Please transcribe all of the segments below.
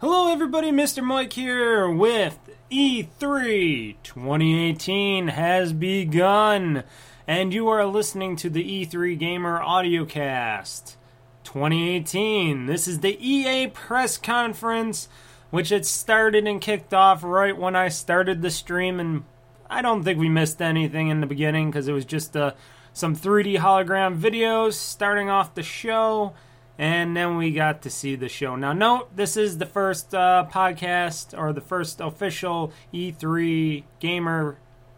Hello, everybody. Mr. Mike here with E3 2018 has begun, and you are listening to the E3 Gamer Audiocast 2018. This is the EA press conference, which had started and kicked off right when I started the stream, and I don't think we missed anything in the beginning because it was just uh, some 3D hologram videos starting off the show and then we got to see the show. Now, note this is the first uh, podcast or the first official E3 gamer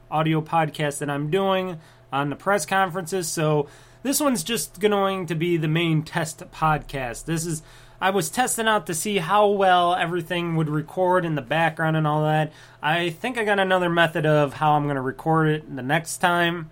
audio podcast that I'm doing on the press conferences. So this one's just going to be the main test podcast. This is I was testing out to see how well everything would record in the background and all that. I think I got another method of how I'm going to record it the next time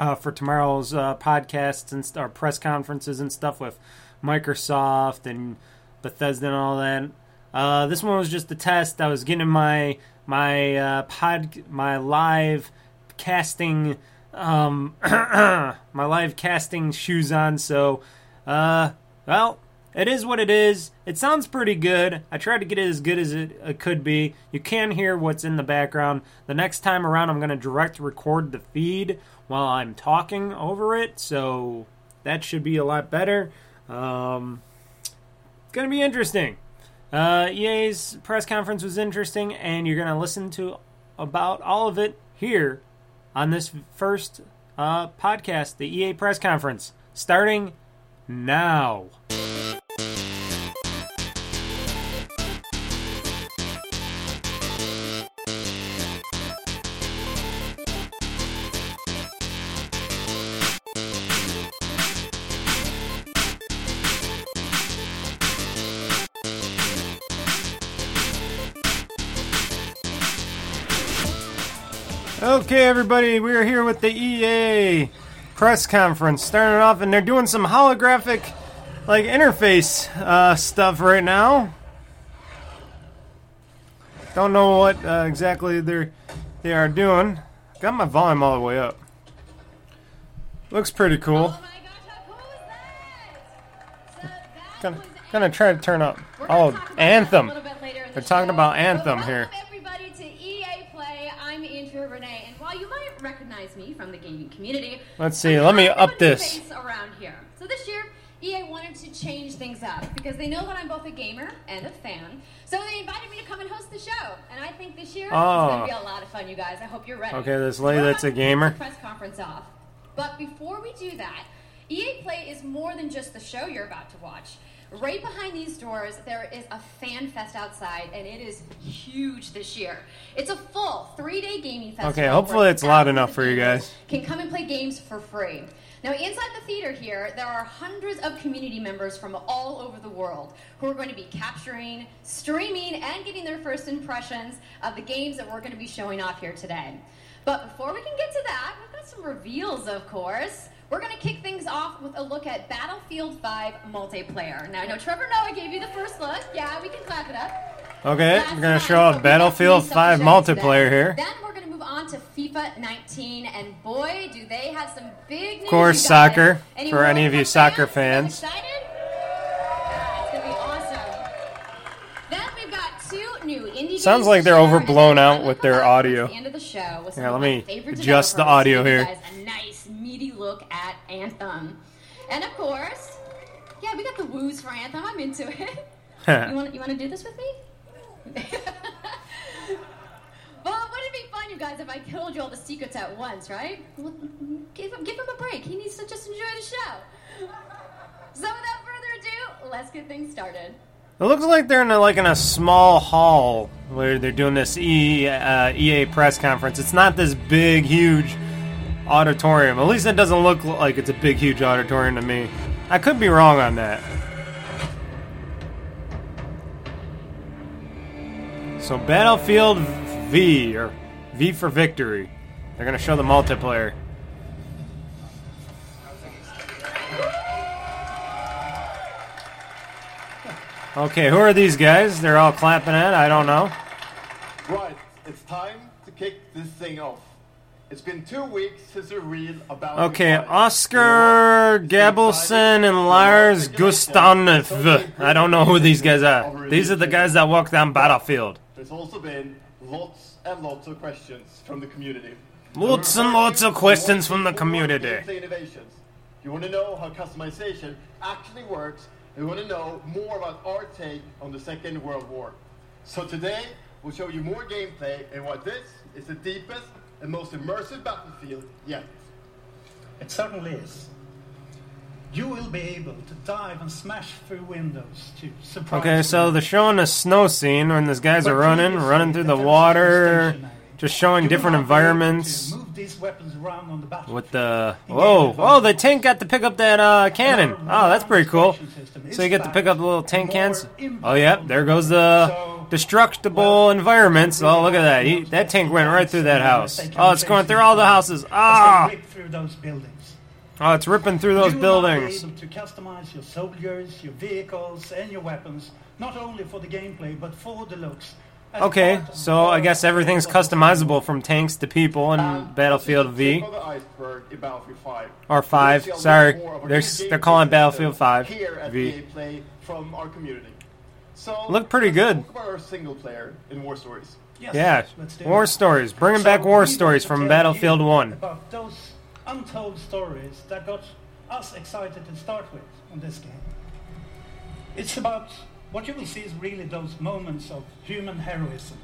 uh, for tomorrow's uh, podcasts and st- or press conferences and stuff with Microsoft and Bethesda and all that. Uh, this one was just a test. I was getting my my uh, pod my live casting um, my live casting shoes on. So, uh, well, it is what it is. It sounds pretty good. I tried to get it as good as it, it could be. You can hear what's in the background. The next time around, I'm going to direct record the feed while I'm talking over it. So that should be a lot better. Um, gonna be interesting. Uh, EA's press conference was interesting, and you're gonna listen to about all of it here on this first uh, podcast, the EA press conference, starting now. Okay, everybody, we are here with the EA press conference, starting off, and they're doing some holographic, like interface uh, stuff right now. Don't know what uh, exactly they're they are doing. Got my volume all the way up. Looks pretty cool. Gonna, gonna try to turn up. Oh, Anthem. They're talking about Anthem here. everybody to EA Play. I'm Andrea Rene, and while you might recognize me from the gaming community, Let's see, let me up this. around here. So this year, EA wanted to change things up because they know that I'm both a gamer and a fan. So they invited me to come and host the show, and I think this year Oh. is going to ah. be a lot of fun, you guys. I hope you're ready. Okay, this lady that's a about to kick gamer. Press conference off. But before we do that, EA Play is more than just the show you're about to watch. Right behind these doors, there is a fan fest outside, and it is huge this year. It's a full three-day gaming festival. Okay, hopefully it's loud enough for you guys. Can come and play games for free. Now, inside the theater here, there are hundreds of community members from all over the world who are going to be capturing, streaming, and getting their first impressions of the games that we're going to be showing off here today. But before we can get to that, we've got some reveals, of course. We're going to kick things off with a look at Battlefield 5 multiplayer. Now, I know Trevor Noah gave you the first look. Yeah, we can clap it up. Okay, That's we're gonna show but off Battlefield 5 multiplayer here. Then we're going to move on to FIFA 19, and boy, do they have some big news. Of course, soccer, Any for any of you soccer fans? fans. excited? Yeah, it's going to be awesome. Then we've got two new Sounds like they're overblown out with their audio. The end of the show Yeah, let me adjust the audio here. A nice meaty look at Anthem, and of course, yeah, we got the woos for Anthem. I'm into it. you want you want to do this with me? well, wouldn't it be fun, you guys, if I told you all the secrets at once, right? Well, Give him give him a break. He needs to just enjoy the show. So without further ado, let's get things started. It looks like they're in a, like in a small hall where they're doing this e, uh, EA press conference. It's not this big, huge auditorium. At least it doesn't look like it's a big, huge auditorium to me. I could be wrong on that. So Battlefield V or V for Victory. They're gonna show the multiplayer. Okay, who are these guys? They're all clapping at. I don't know. Right, it's time to kick this thing off. It's been two weeks since the reveal about. Okay, Oscar Gabelson and Lars Gustav. I don't know who these guys are. These are the guys that walk down Battlefield. There's also been lots and lots of questions from the community. Lots and lots of questions from the community. You want to know how customization actually works. You want to know more about our take on the Second World War. So today, we'll show you more gameplay and why this is the deepest and most immersive battlefield yet. It certainly is. You will be able to dive and smash through windows to surprise. Okay, so you. they're showing a snow scene when these guys are running, running through the water, just showing different not be able to environments. Move these weapons around on the battlefield. With the whoa, oh, the tank got to pick up that uh, cannon. Oh, that's pretty cool. So you get to pick up the little tank cans. Oh, yep, there goes the destructible environments. Oh, look at that. He, that tank went right through that house. Oh, it's going through all the houses. Ah, through those buildings. oh, it's ripping through those you buildings. be able to customize your soldiers, your vehicles, and your weapons, not only for the gameplay but for the looks. As Okay, so I guess everything's customizable from tanks to people in Battlefield V tip of the iceberg in Battlefield 5. or 5. We'll see a lot Sorry, more of our they're they're calling Battlefield 5 V. From our community. So Look pretty good. Talk about our single player in War Stories. Yes, Yeah, let's do war it. stories, bringing So back war we stories to from tell Battlefield you 1. About those untold stories that got us excited to start with on this game. It's about what you will see is really those moments of human heroism.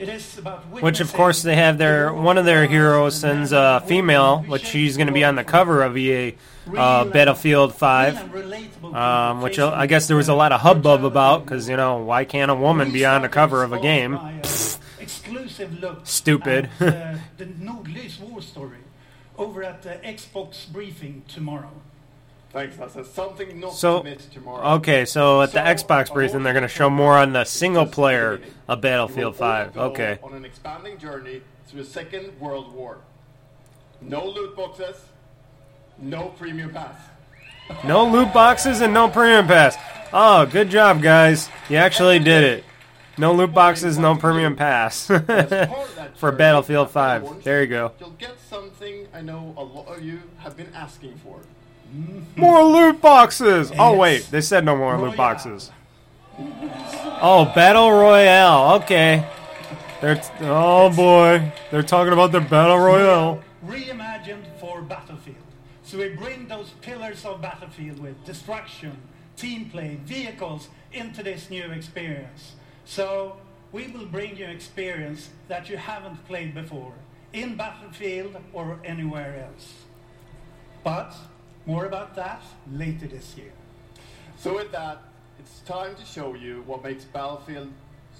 It is about Which, of course, they have their one of their heroes sends a female, which she's going to be on the cover of EA uh, Battlefield 5. Um, which I guess there was a lot of hubbub about because you know why can't a woman be on the cover of a game? Exclusive look. Stupid. Uh, the war story over at the Xbox briefing tomorrow. Thanks, Lasse. Something not So to miss tomorrow. okay, so at the Xbox briefing they're going to show more on the single player of Battlefield 5. Okay. On an expanding journey through the Second World War. No loot boxes. No premium pass. No loot boxes and no premium pass. Oh, good job, guys. You actually did it. No loot boxes, no premium pass As part of that for Battlefield 5. There you go. You'll get something I know a lot of you have been asking for. More loot boxes. Oh wait, they said no more loot boxes. Oh, battle royale. Okay. They're t- oh boy, they're talking about the battle royale. Reimagined for Battlefield. So we bring those pillars of Battlefield with destruction, team play, vehicles into this new experience. So we will bring you experience that you haven't played before in Battlefield or anywhere else. But more about that later this year. So with that, it's time to show you what makes Battlefield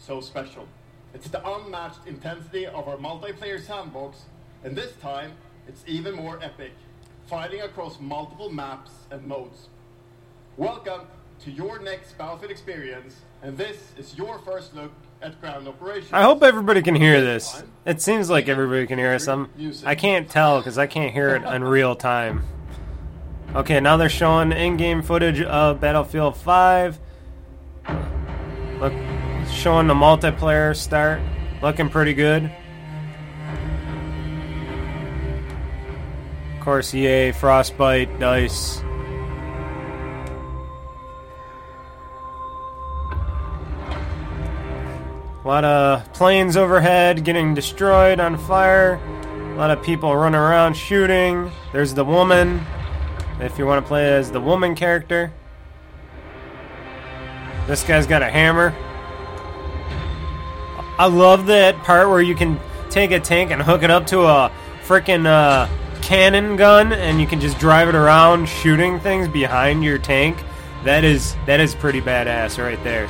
so special. It's the unmatched intensity of our multiplayer sandbox, and this time it's even more epic, fighting across multiple maps and modes. Welcome to your next Battlefield experience, and this is your first look at ground operations. I hope everybody can hear this. It seems like everybody can hear us. I'm, I can't tell because I can't hear it in real time. Okay, now they're showing in-game footage of Battlefield 5. Look, showing the multiplayer start. Looking pretty good. Of course, EA, Frostbite, Dice. A lot of planes overhead getting destroyed on fire. A lot of people running around shooting. There's the woman. If you want to play as the woman character. This guy's got a hammer. I love that part where you can take a tank and hook it up to a freaking uh, cannon gun, and you can just drive it around shooting things behind your tank. That is that is pretty badass right there.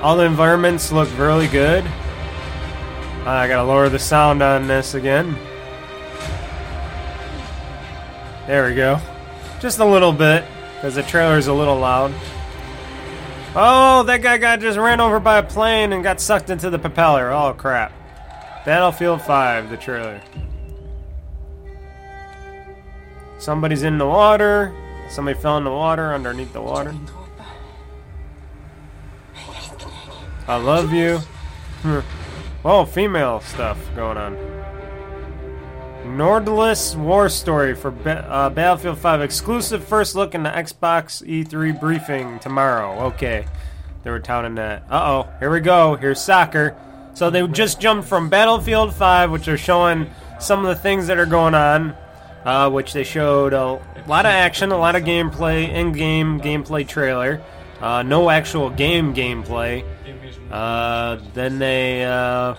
All the environments look really good. I gotta lower the sound on this again. There we go. Just a little bit, because the trailer's a little loud. Oh, that guy got just ran over by a plane and got sucked into the propeller. Oh, crap. Battlefield 5, the trailer. Somebody's in the water. Somebody fell in the water underneath the water. I love you. Oh, female stuff going on. Nordlys War Story for ba- uh, Battlefield 5 exclusive first look in the Xbox E3 briefing tomorrow. Okay, they were touting that. Uh oh, here we go. Here's soccer. So they just jumped from Battlefield 5, which are showing some of the things that are going on, uh, which they showed a lot of action, a lot of gameplay, in-game gameplay trailer. Uh, no actual game gameplay. Uh, then they, uh,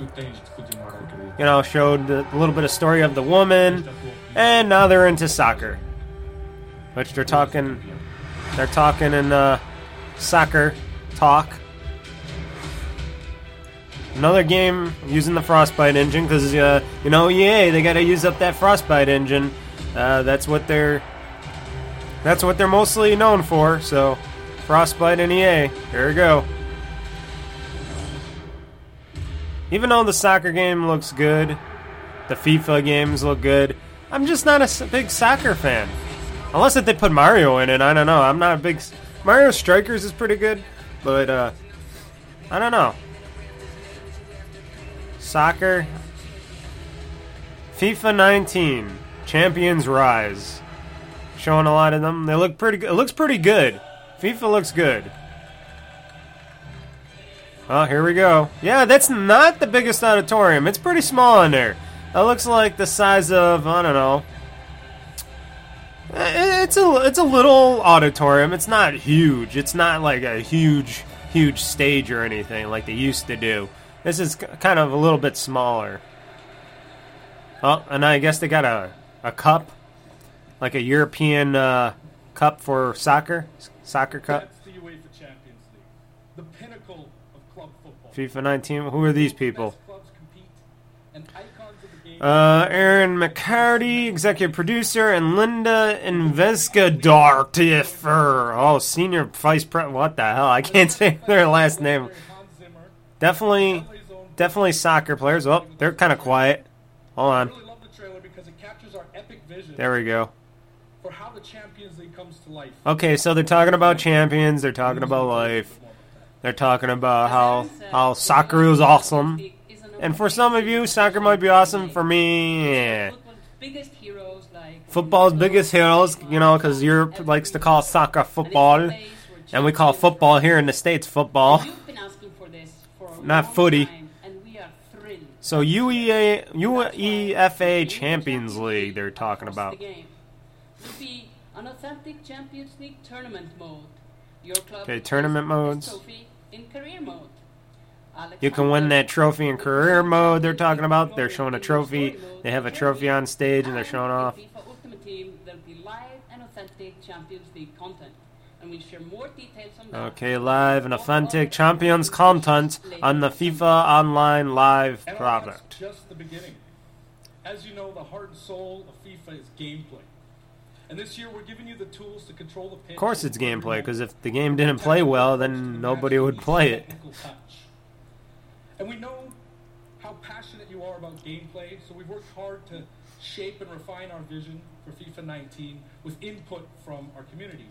you know, showed a little bit of story of the woman, and now they're into soccer, which they're talking, they're talking in uh, soccer talk. Another game using the Frostbite engine because uh, you know EA they got to use up that Frostbite engine. Uh, that's what they're that's what they're mostly known for. So Frostbite and EA, here we go. Even though the soccer game looks good, the FIFA games look good, I'm just not a big soccer fan. Unless if they put Mario in it, I don't know. I'm not a big Mario Strikers is pretty good, but uh, I don't know. Soccer, FIFA 19, Champions Rise, showing a lot of them. They look pretty. good. It looks pretty good. FIFA looks good. Oh, here we go. Yeah, that's not the biggest auditorium. It's pretty small in there. That looks like the size of I don't know. Eh, It's a it's a little auditorium. It's not huge. It's not like a huge huge stage or anything like they used to do. This is kind of a little bit smaller. Oh, and I guess they got a a cup, like a European uh, cup for soccer, soccer cup. That's the UEFA Champions League, the pinnacle of club football. FIFA 19. Who are these people? Best clubs compete, and icons of the game. Uh, Aaron McCarty, executive producer, and Linda Investigador. Oh, senior vice president. What the hell? I can't say their last name. Definitely, definitely soccer players. Oh, they're kind of quiet. Hold on. really love the trailer because it captures our epic vision There we go. for how the Champions League comes to life. Okay, so they're talking about champions. They're talking about life. They're talking about how uh, how soccer is awesome. And for some of you, soccer might be awesome. For me, yeah. biggest heroes like Football's biggest heroes, you know, because Europe likes to call soccer football, and we call football here in the states football. You've been asking for this for a Not footy. time, and we are thrilled. So UEA, UEFA Champions League, they're talking about. The game will be an authentic Champions League tournament mode. Your club Okay, tournament modes. Trophy in career mode. Alex You can win that trophy in career mode. They're talking about. They're showing a trophy. They have a trophy on stage and they're showing off. FIFA Ultimate Team, there'll be live and authentic Champions League content, and we'll share more details on that. Okay, live and authentic Champions content on the FIFA Online Live product. just the beginning. As you know, the heart and soul of FIFA is gameplay. And this year, we're giving you the tools to control the pitch. Of course, it's gameplay because if the game didn't play well, then nobody would play it. And we know how passionate you are about gameplay, so we've worked hard to shape and refine our vision for FIFA 19 with input from our community.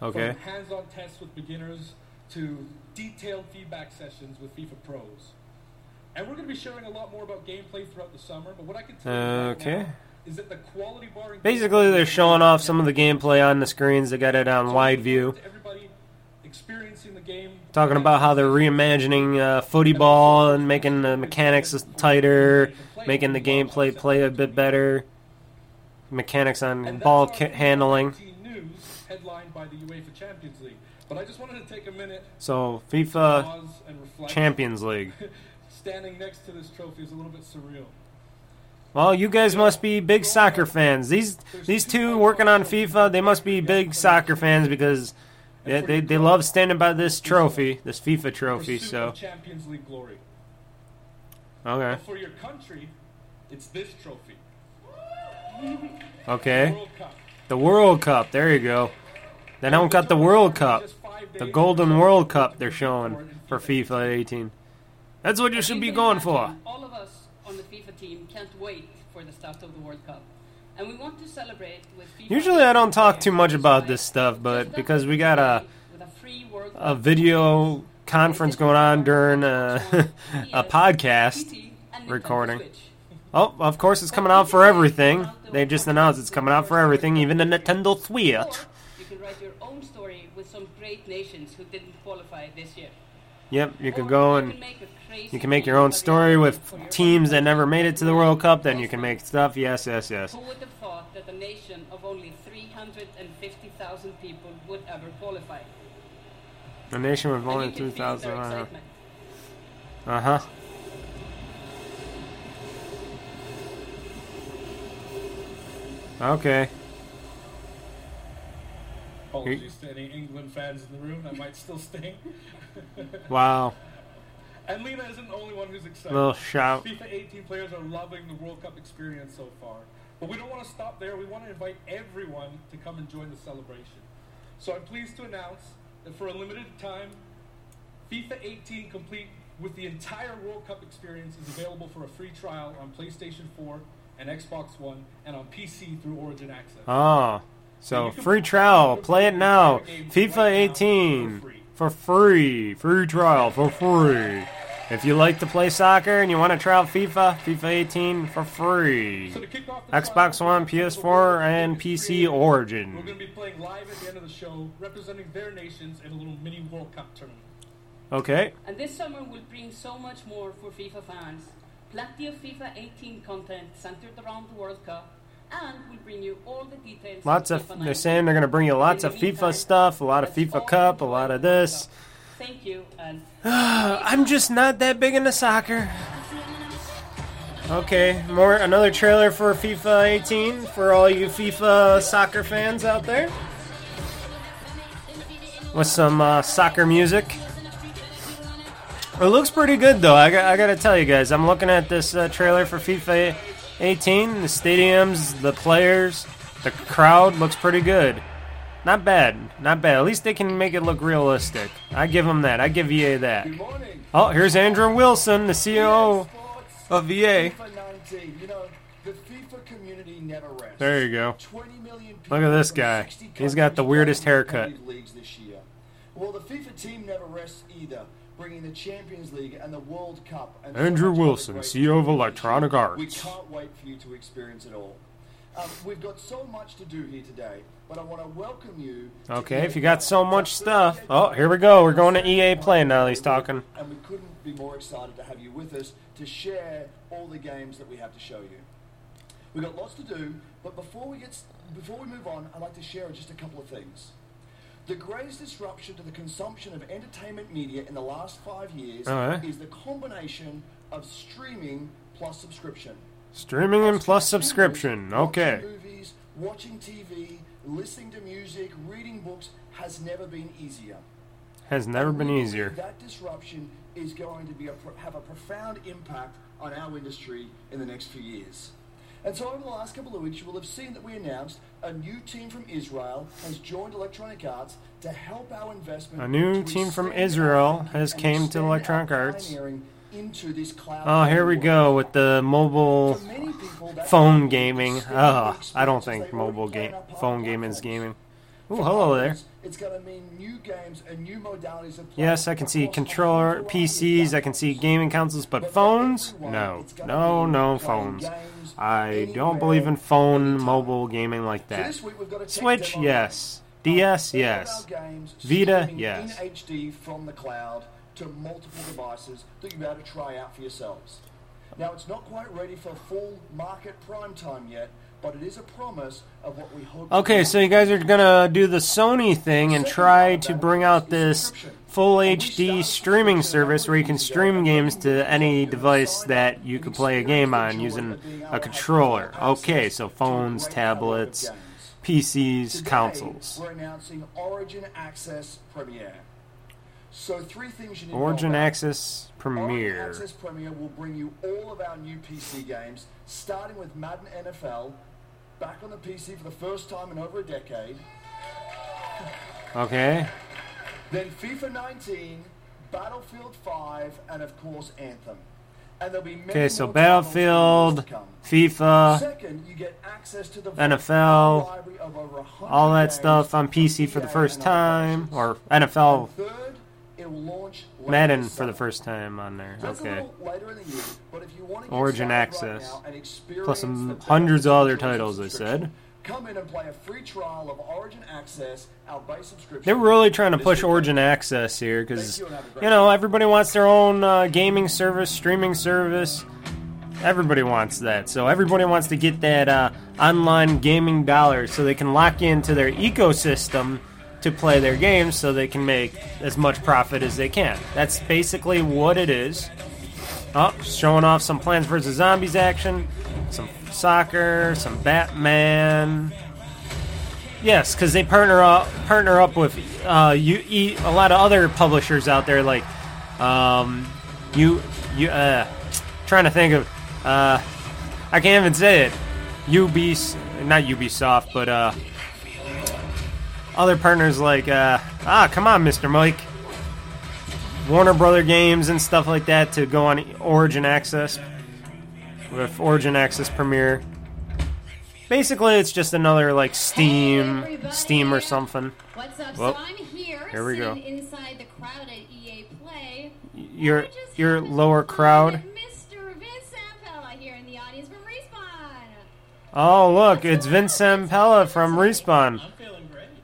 Okay. From hands-on tests with beginners to detailed feedback sessions with FIFA pros. And we're going to be sharing a lot more about gameplay throughout the summer, but what I can tell you right Okay. now is that the quality bar Basically, they're showing off some of the gameplay on the screens. They got it on wide view. look forward to everybody experiencing the game. Talking about how they're reimagining uh, footy ball and making the mechanics tighter, making the gameplay play a bit better. Mechanics on ball handling. news headlined by the UEFA Champions League. But I just wanted to take a minute, So FIFA pause, and reflect. Champions League. Standing next to this trophy is a little bit surreal. Well, you guys must be big soccer fans. These these two working on FIFA, they must be big soccer fans because they, they, they love standing by this trophy, this FIFA trophy. So Champions League glory. okay, for your country, it's this trophy. okay, the World Cup. There you go. They don't got the World Cup, the Golden World Cup. They're showing for FIFA 18. That's what you should be going for. All of us on the FIFA team can't wait for the start of the World Cup. And we want to celebrate with FIFA Usually I don't talk too much about this stuff, but because we got a a free World a video conference going on during uh, a, a podcast PT, and Nintendo recording. Oh, of course it's coming out for everything. They just announced it's coming out for everything, even the Nintendo Switch. You can write your own story with some great nations who didn't qualify this year. Yep, you can go and make a you can make your own story with teams that never made it to the World Cup. Then you can make stuff. Yes, yes, yes. Who would have thought that a nation of only 350,000 people would ever qualify? A nation with And only you can three feel their thousand. excitement. Uh huh. Okay. Apologies to any England fans in the room. That might still sting. Wow. And Lena isn't the only one who's excited. Little shout. FIFA 18 players are loving the World Cup experience so far. But we don't want to stop there. We want to invite everyone to come and join the celebration. So I'm pleased to announce that for a limited time, FIFA 18 complete with the entire World Cup experience is available for a free trial on PlayStation 4 and Xbox One and on PC through Origin Access. Oh. So free trial. Play it now. FIFA 18 for free. Free trial for free. If you like to play soccer and you want to try out FIFA, FIFA 18 for free. So to kick off the Xbox trial, One, PS4, and PC Origin. We're going to be playing live at the end of the show, representing their nations in a little mini World Cup tournament. Okay. And this summer will bring so much more for FIFA fans. Plenty of FIFA 18 content centered around the World Cup, and we'll bring you all the details. Lots of. FIFA They're saying they're going to bring you lots of FIFA stuff, a lot of FIFA Cup, a lot of this. Thank you, and I'm just not that big into soccer. Okay, more another trailer for FIFA 18 for all you FIFA soccer fans out there. With some uh, soccer music. It looks pretty good though. I, got- I gotta tell you guys, I'm looking at this uh, trailer for FIFA 18. The stadiums, the players, the crowd looks pretty good. Not bad, not bad. At least they can make it look realistic. I give them that. I give EA that. Oh, here's Andrew Wilson, the CEO of EA. FIFA 19. You know, the FIFA community never rests. There you go. 20 million people Look at this guy. He's got the weirdest haircut. Leagues this year. Well, the FIFA team never rests either, bringing the Champions League and the World Cup. And Andrew Wilson, CEO of. Electronic We Arts. can't wait for you to experience it all. Um, we've got so much to do here today, but I want to welcome you. to Okay, if you got so much stuff. Oh, here we go. We're going to EA Play now. He's talking. and we couldn't be more excited to have you with us to share all the games that we have to show you. We've got lots to do, but before we get before we move on, I'd like to share just a couple of things. The greatest disruption to the consumption of entertainment media in the last five years yeah? is the combination of streaming plus subscription. Streaming and plus subscription. Okay. Movies, watching TV, listening to music, reading books has never been easier. Has never been easier. That disruption is going to be a, have a profound impact on our industry in the next few years. And so over the last couple of weeks, you will have seen that we announced a new team from Israel has joined Electronic Arts to help our investment. A new team from Israel has came to Electronic Arts. Into this cloud Oh, here we go with the mobile people, phone gaming. Oh, I don't think mobile game, phone gaming is gaming. Ooh, For hello there. It's going to mean new games and new modalities of play Yes, I can see controller, whole variety of PCs, I can see gaming consoles, but phones? No. No, no phones. I don't believe in phone mobile gaming like that. this week we've got a Switch, yes. DS, yes. Vita, yes. In HD from the cloud to multiple devices that you'll be able to try out for yourselves. Now it's not quite ready for full market prime time yet, but it is a promise of what we hope. Okay, so you guys are gonna do the Sony thing and try to bring out this full HD streaming service where you can stream games to any device that you can play a game on using a controller. Okay, so phones, tablets, PCs, consoles. We're announcing Origin Access Premier. So three things you need to know Origin about. Access Origin Premier. Access Premier will bring you all of our new PC games, starting with Madden NFL, back on the PC for the first time in over a decade. Okay. Then FIFA 19, Battlefield 5, and of course Anthem. And there'll be many Okay, so more titles in the years Battlefield. FIFA, Second, you get access to the NFL, all that stuff on PC for the first time, or NFL third It will launch Madden for the first time on there. Okay. little later year, but if you want to Origin Access. right now and Plus some hundreds of other titles, they said. Come in and play a free trial of Origin Access, our base subscription. They're really trying to push. Origin Access here because, you and have a great you know, everybody wants their own uh, gaming service, streaming service. Everybody wants that. So everybody wants to get that uh, online gaming dollar so they can lock into their ecosystem to play their games so they can make as much profit as they can. That's basically what it is. Oh, showing off some Plants vs. Zombies action, some soccer, some Batman. Yes, because they partner up partner up with uh, you e, a lot of other publishers out there, like um, you you uh, trying to think of uh, I can't even say it. UB not Ubisoft, but uh, other partners like uh, ah, come on, Mister Mike, Warner Brother Games and stuff like that to go on Origin Access with Origin Access Premier. Basically, it's just another like Steam, Hey. Steam or something. What's up? Well, so I'm here, here we go. sitting inside the crowd at EA Play. Your your lower crowd. Mr. Vince Zampella here in the audience from Respawn. Oh, look, it's Vince Zampella from Respawn.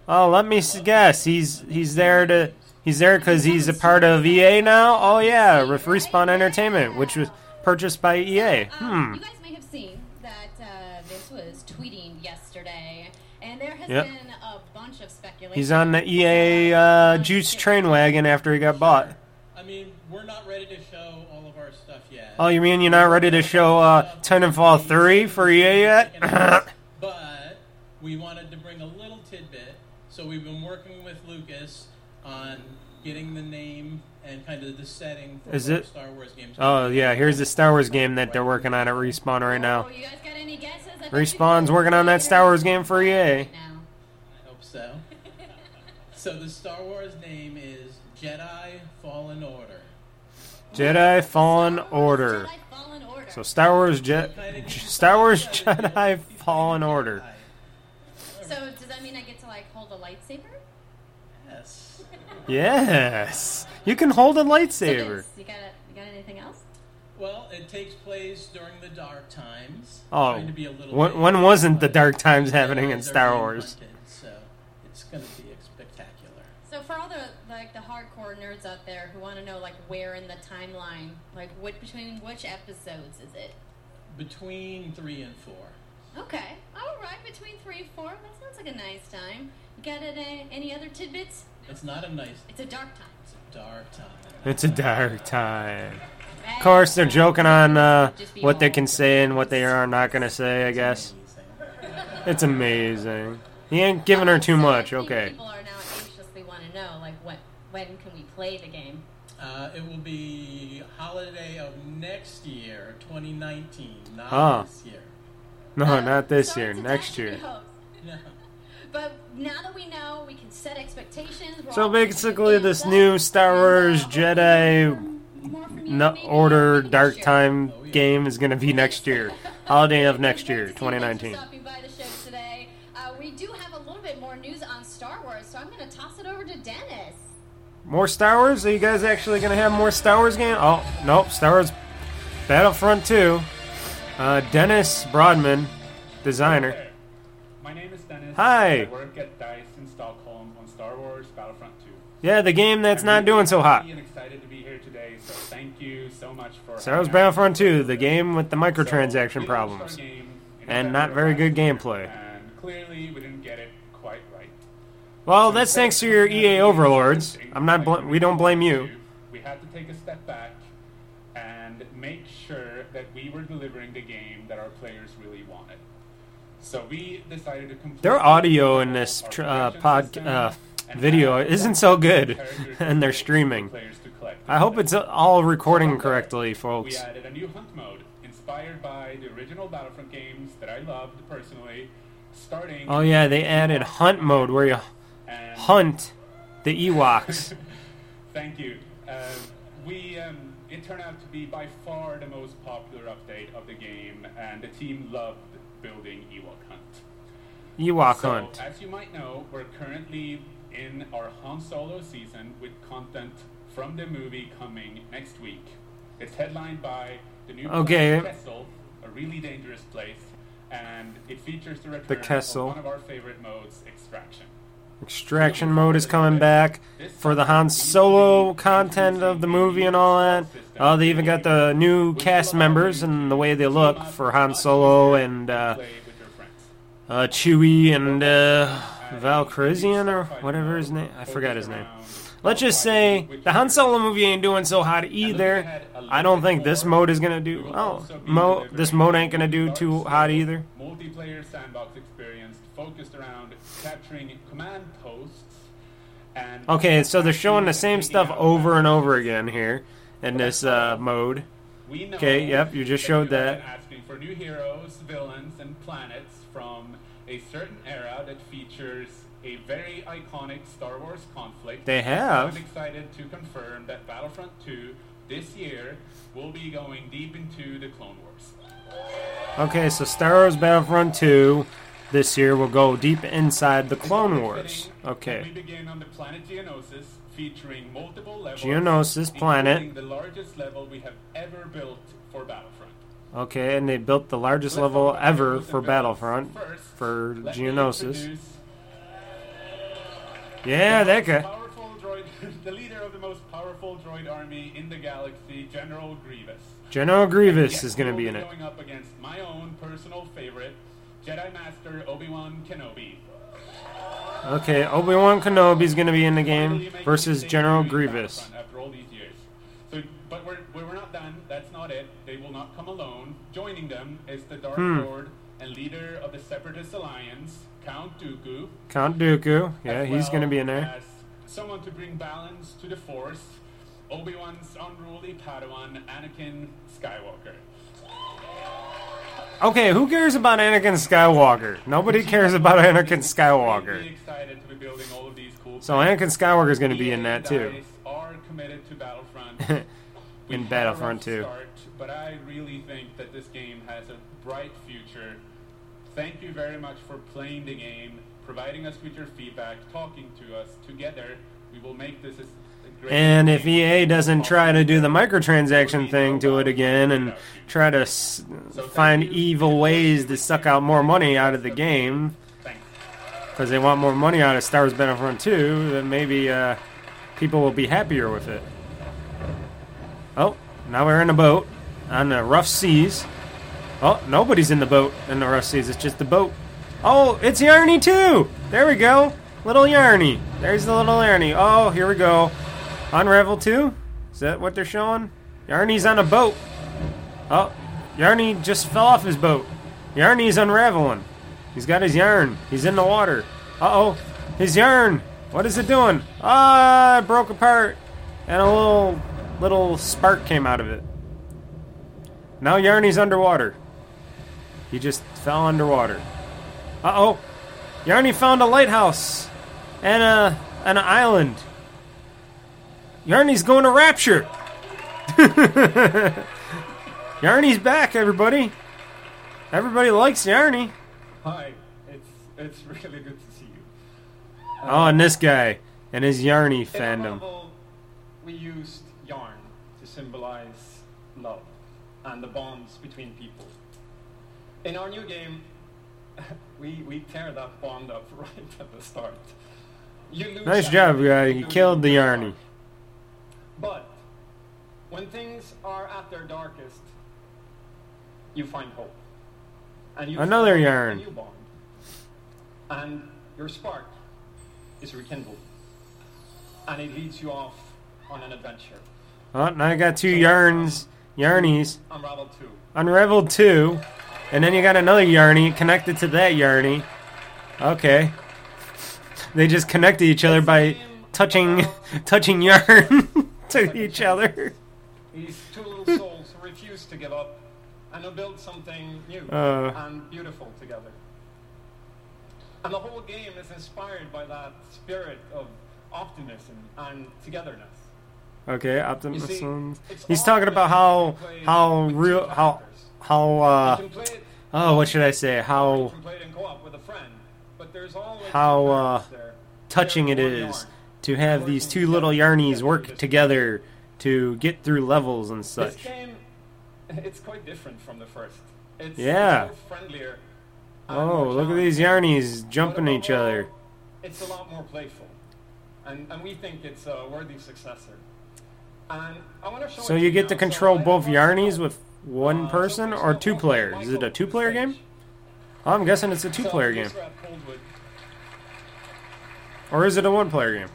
I'm feeling great. Oh, let me guess. He's he's there to he's there because he's a part of EA now. Oh yeah, with Respawn Entertainment, which was purchased by EA. Um, Hmm. You guys may have seen that uh, Vince was tweeting yesterday, and there has Yep. been a bunch of speculation. He's on the EA uh, Juice train wagon after he got bought. I mean, we're not ready to show all of our stuff yet. Oh, you mean you're not ready to show uh, Titanfall 3 for EA yet? but we wanted to bring a little tidbit, so we've been working with Lucas on getting the name and kind of the setting for Is it- Star Wars games. oh yeah, here's the Star Wars game that they're working on at Respawn right now. Oh, you guys got any guesses? I Respawn's working on that Star Wars game for EA. Right. I hope so. so the Star Wars name is Jedi Fallen Order. Jedi Fallen Order. Jedi Fallen Order. So Star Wars Je- Star Wars Jedi Fallen Order. So does that mean I get to like hold a lightsaber? Yes. Yes, you can hold a lightsaber. Vince, you got you got anything else? Well, it takes place during the Dark Times. Oh, Trying to be a little when, bit- when wasn't the Dark Times happening in Star Wars? hunted, so it's going to be spectacular. So for all the like the hardcore nerds out there who want to know like where in the timeline, like what between which episodes is it? Between three and four. Okay, all right, between three and four. That sounds like a nice time. You got any, any other tidbits? It's not a nice. It's a dark time. It's a dark time. It's a dark time. Of course, they're joking on uh, what they can say and what they are not going to say. I guess it's amazing. He ain't giving her too much. Okay. People are now anxiously want to know like when when can we play the game? Uh, it will be holiday of next year, 2019, not Ah. this year. No, Uh, not this sorry year. Next year. No. But now that we know, we can set expectations. We're So basically, this new Star Wars Jedi hopefully more from you, No, Order Dark. Time Oh, yeah. game is going to be next year. Holiday of next year, Thanks for 2019. by the show today. Uh, we do have a little bit more news on Star Wars, so I'm going to toss it over to Dennis. More Star Wars? Are you guys actually going to have more Star Wars game? Oh, nope. Star Wars Battlefront 2. Uh, Dennis Broadman, designer. Hey, My name is Dennis. Hi. I work at DICE in Stockholm on Star Wars Battlefront 2. Yeah, the game that's I'm not really doing so hot. and excited to be here today, so thank you so much for Star Wars. Battlefront 2, the game with the microtransaction launched problems. our game in And not very good gameplay. And clearly, we didn't get it quite right. Well, So that's thanks to your EA overlords. I'm not. Bl- we don't blame you. We had to take a step back and make sure that we were delivering the game that our players really wanted. So we decided to complete Their audio in this tr- uh, pod uh, video isn't so good, and they're streaming. players to collect I hope it's all recording correctly, We folks. added a new hunt mode inspired by the original Battlefront games that I loved personally. Starting. Oh yeah, they added hunt mode where you hunt the Ewoks. Thank you. Uh, we um, it turned out to be by far the most popular update of the game, and the team loved building Ewok Hunt. Ewok so, hunt. as you might know, we're currently in our Han Solo season with content from the movie coming next week. It's headlined by the new Okay. Kessel, a really dangerous place, and it features the return Kessel. of one of our favorite modes, Extraction. Extraction mode is coming back for the Han Solo content of the movie and all that. Oh, they even got the new cast members and the way they look for Han Solo and uh, uh, Chewie and uh, Valkyrian or whatever his name. I forgot his name. Let's just say the Han Solo movie ain't doing so hot either. I don't think this mode is gonna do. Oh, mo this mode ain't gonna do too hot either. Multiplayer sandbox experience focused around capturing command posts and Okay, so they're showing the same stuff over and over again here in this uh, mode. We know Okay, yep, you just showed that. asking for new heroes, villains, and planets from a certain era that features a very iconic Star Wars conflict. They have. I'm excited to confirm that Battlefront 2 this year will be going deep into the Clone Wars. Okay, so Star Wars Battlefront 2 this year will go deep inside the Clone Wars. Okay. begin on the planet Geonosis, featuring multiple levels. Geonosis planet. the largest level we have ever built for Battlefront. Okay, and they built the largest level ever for. Battlefront for Geonosis. Yeah, that guy. Powerful droid, the leader of the most powerful droid army in the galaxy, General Grievous. General Grievous is going to be in it. Going up against my own personal favorite, Jedi Master Obi Wan Kenobi. Okay, Obi Wan Kenobi's going to be in the game versus General Grievous. After all these years. So, but we're, we're not done. That's not it. They will not come alone. Joining them is the Dark Hmm. Lord and leader of the Separatist Alliance, Count Dooku. Count Dooku, yeah, he's going to be in there. As someone to bring balance to the Force, Obi Wan's unruly Padawan, Anakin Skywalker. Okay, who cares about Anakin Skywalker? Nobody cares about Anakin Skywalker. excited to be building all of these cool. So Anakin Skywalker is going to be in that too. Committed to Battlefront. In Battlefront 2. But I really think that this game has a bright future. Thank you very much for playing the game, providing us with your feedback, talking to us. Together, we will make this as a great And if EA doesn't try to do the microtransaction thing to it again and try to s- find evil ways to suck out more money out of the game because they want more money out of Star Wars Battlefront 2, then maybe uh, people will be happier with it. Oh, now we're in a boat on the rough seas. Oh, nobody's in the boat in the rough seas. It's just the boat. Oh, it's Yarny too. There we go. Little Yarny. There's the little Yarny. Oh, here we go. Unravel 2? Is that what they're showing? Yarny's on a boat. Oh, Yarny just fell off his boat. Yarny's unraveling. He's got his yarn. He's in the water. Uh oh. His yarn. What is it doing? Ah, it broke apart. And a little little spark came out of it. Now Yarny's underwater. He just fell underwater. Uh oh. Yarny found a lighthouse and a an island. Yarny's going to Rapture. Yarny's back, everybody. Everybody likes Yarny. Hi, it's it's really good to see you. Oh, and this guy and his Yarny fandom. novel, we used yarn to symbolize love and the bonds between people. In our new game, we we tear that bond up right at the start. You lose Nice that job, guy. You including killed the Yarny. When things are at their darkest, you find hope. And you Another yarn. new bond. And your spark is rekindled. And it leads you off on an adventure. Oh, now I got two yarns, Yarnies. Unravel 2. Unraveled 2. And then you got another Yarny connected to that Yarny. Okay. They just connected each other by touching touching yarn to each other. These two little souls who refuse to give up and who build something new Uh. and beautiful together. And the whole game is inspired by that spirit of optimism and togetherness. Okay, optimism. See, He's talking about how how real how how uh can play it, oh what should I say how can in co-op with a friend, but there's always how, uh, touching it is to have these two little yarnies work together to get through levels and such. This game, it's quite different from the first. It's, Yeah. friendlier. Oh, more look at these yarnies jumping each overall, other. It's a lot more playful, and and we think it's a worthy successor. And I want to show So you to get to control So both yarnies with one Uh, person please or two players. Is it a two-player game? Oh, I'm guessing it's a two-player please game. Or is it a one player game?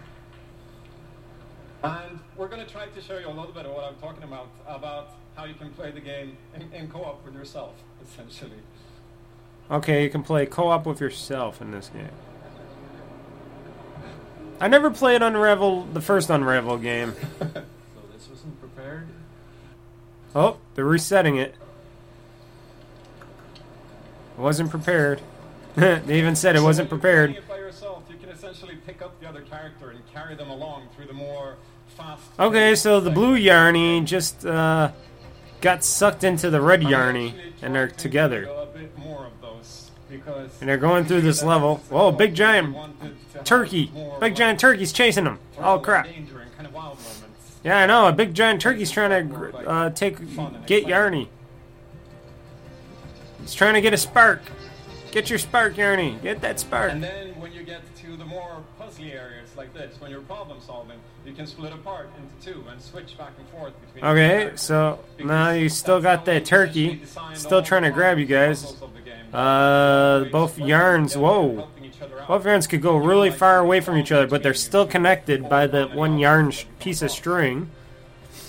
We're going to try to show you a little bit of what I'm talking about, about how you can play the game in, in co-op with yourself, essentially. Okay, you can play co op with yourself in this game. I never played Unravel, the first Unravel game. So this wasn't prepared. Oh, they're resetting it. Wasn't prepared. they even said it So wasn't when you're prepared. playing it by yourself, you can essentially pick up the other character and carry them along through the more fast. Okay, so the blue Yarny just uh, got sucked into the red Yarny, and they're together. And they're going through this level. Whoa, big giant turkey! Big giant turkey's chasing them. Oh crap! Yeah, I know. A big giant turkey's trying to uh, take get Yarny. He's trying to get a spark. Get your spark, Yarny. Get that spark. And then when you get to the more puzzly areas like this, when you're problem solving, you can split apart into two and switch back and forth between. the Okay, so now you still got that turkey. Still trying to grab you guys. puzzles of the game. Uh, both yarns. Whoa. helping each other out. Both yarns could go really far away from each other, but they're still connected by the one yarn sh- piece of string.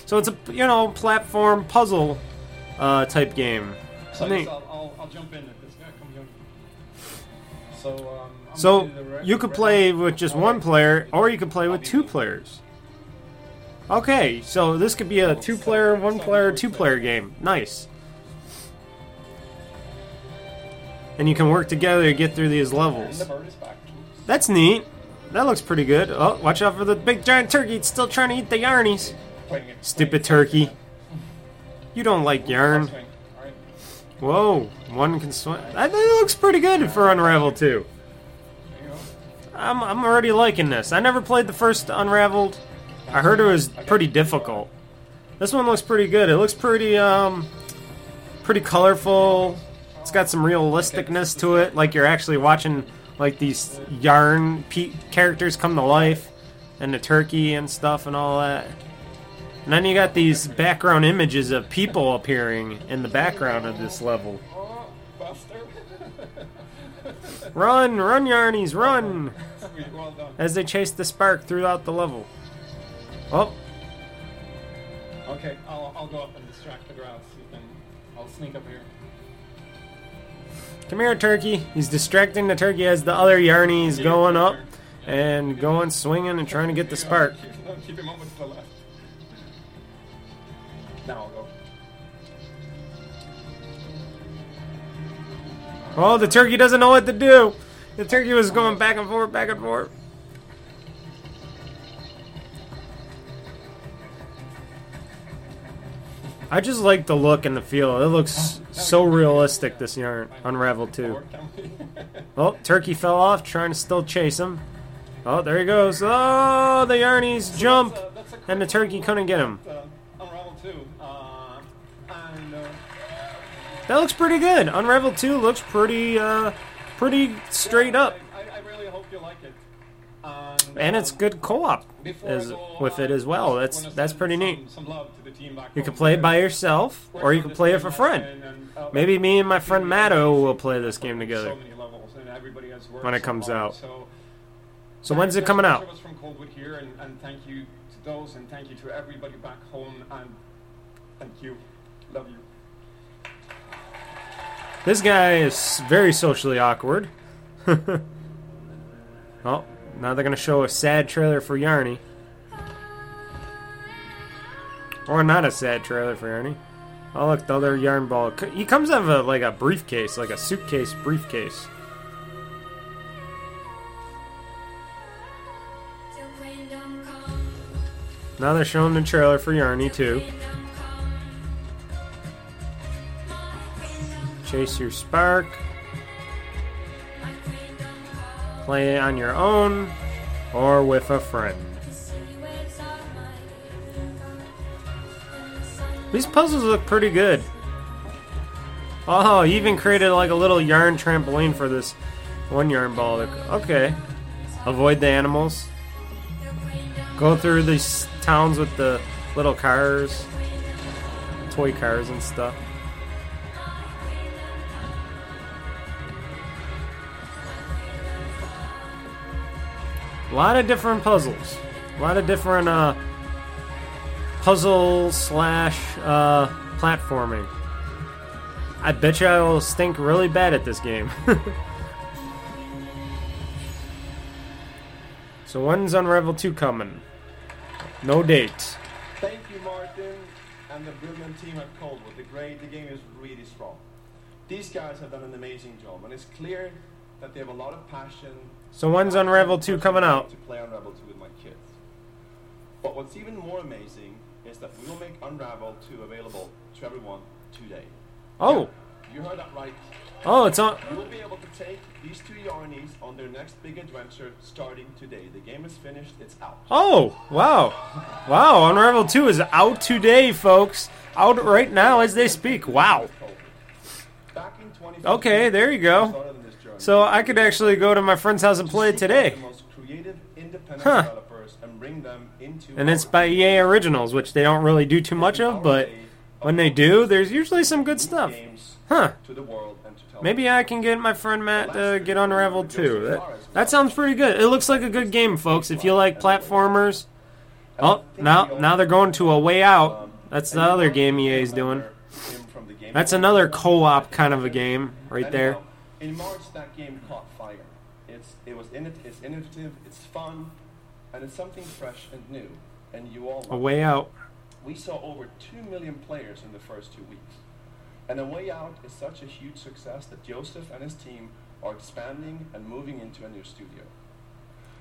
So it's a you know platform puzzle uh, type game. So I Neat. guess I'll, I'll, I'll jump in at this guy. Come young. So, um, So gonna do the re- you could play with just one player, or you could play with two players. Okay, so this could be a two-player, one-player, two-player game. Nice. And you can work together to get through these levels. That's neat. That looks pretty good. Oh, watch out for the big giant turkey. It's still trying to eat the yarnies. Stupid turkey. You don't like yarn. Whoa, one can swim. That, looks pretty good for Unravel 2. There you go. I'm, I'm already liking this. I never played the first Unraveled. I heard it was pretty difficult. This one looks pretty good. It looks pretty um pretty colorful. It's got some realisticness to it, like you're actually watching like these yarn pe- characters come to life, and the turkey and stuff and all that. And then you got these background images of people appearing in the background of this level. Run, run, Yarnies, run! Sweet, well done. As they chase the spark throughout the level. Oh, Okay, I'll, I'll go up and distract the grouse. You can. I'll sneak up here. come here, turkey. He's distracting the turkey as the other Yarnie's going up and going swinging and trying to get the spark. Keep, him up with the left. Now I'll go. Oh, the turkey doesn't know what to do. The turkey was going back and forth, back and forth. I just like the look and the feel. It looks so realistic, this yarn. Unravel 2. Forward, can we? Oh, turkey fell off, trying to still chase him. Oh, there he goes. Oh, the Yarnies jump, and the turkey couldn't get him. Unravel 2. And That looks pretty good. Unravel 2 looks pretty, uh, pretty straight up. I, I, I really hope you like it. And, it's good co-op as, with it as well. That's that's pretty neat. Some love to the team back You can play it by yourself, or you can play it with a friend. Maybe me and my friend Matto will play this game together. So many levels, and everybody has worked when it comes out. So, when's it coming out? each of us from Coldwood here, and, and thank you to those, and thank you to everybody back home, and thank you, love you. This guy is very socially awkward. oh, now they're gonna show a sad trailer for Yarny. Or not a sad trailer for Yarny. Oh look, the other yarn ball. He comes out of a, like a briefcase, like a suitcase briefcase. Now they're showing the trailer for Yarny too. Chase your spark. Play it on your own or with a friend. These puzzles look pretty good. Oh, you even created like a little yarn trampoline for this one yarn ball. Okay. Avoid the animals. Go through these towns with the little cars, toy cars and stuff. A lot of different puzzles. A lot of different uh, puzzle slash uh, platforming. I bet you I will stink really bad at this game. so when's Unravel 2 coming? No date. Thank you, Martin, and the brilliant team at Coldwood. The the game is really strong. These guys have done an amazing job, and it's clear that they have a lot of passion. So when's Unravel 2 coming out? To play Unravel 2 with my kids. But what's even more amazing is that we will make Unravel 2 available to everyone today. Oh. You heard that right. Oh, it's on. You will be able to take these two Yarnies on their next big adventure starting today. The game is finished, it's out. Oh, wow. Wow, Unravel 2 is out today, folks. Out right now as they speak. Wow. Back in Okay, there you go. Started on this journey. So I could actually go to my friend's house and play it today. The most creative, independent Huh. and bring them into And it's by. EA Originals, which they don't really do too much of, but when they do, there's usually some good stuff. Huh. to the world and to tell Maybe I can get my friend Matt to get Unraveled too. That, that sounds pretty good. It looks like a good game, folks. If you like platformers. Oh, now now they're going to a way out. That's the other game EA's doing. That's another co-op kind of a game right there. In March, that game caught fire. It's it was in. It's innovative. It's fun, and it's something fresh and new. And you all. A way out. We saw over two million players in the first two weeks. And A Way Out is such a huge success that Joseph and his team are expanding and moving into a new studio.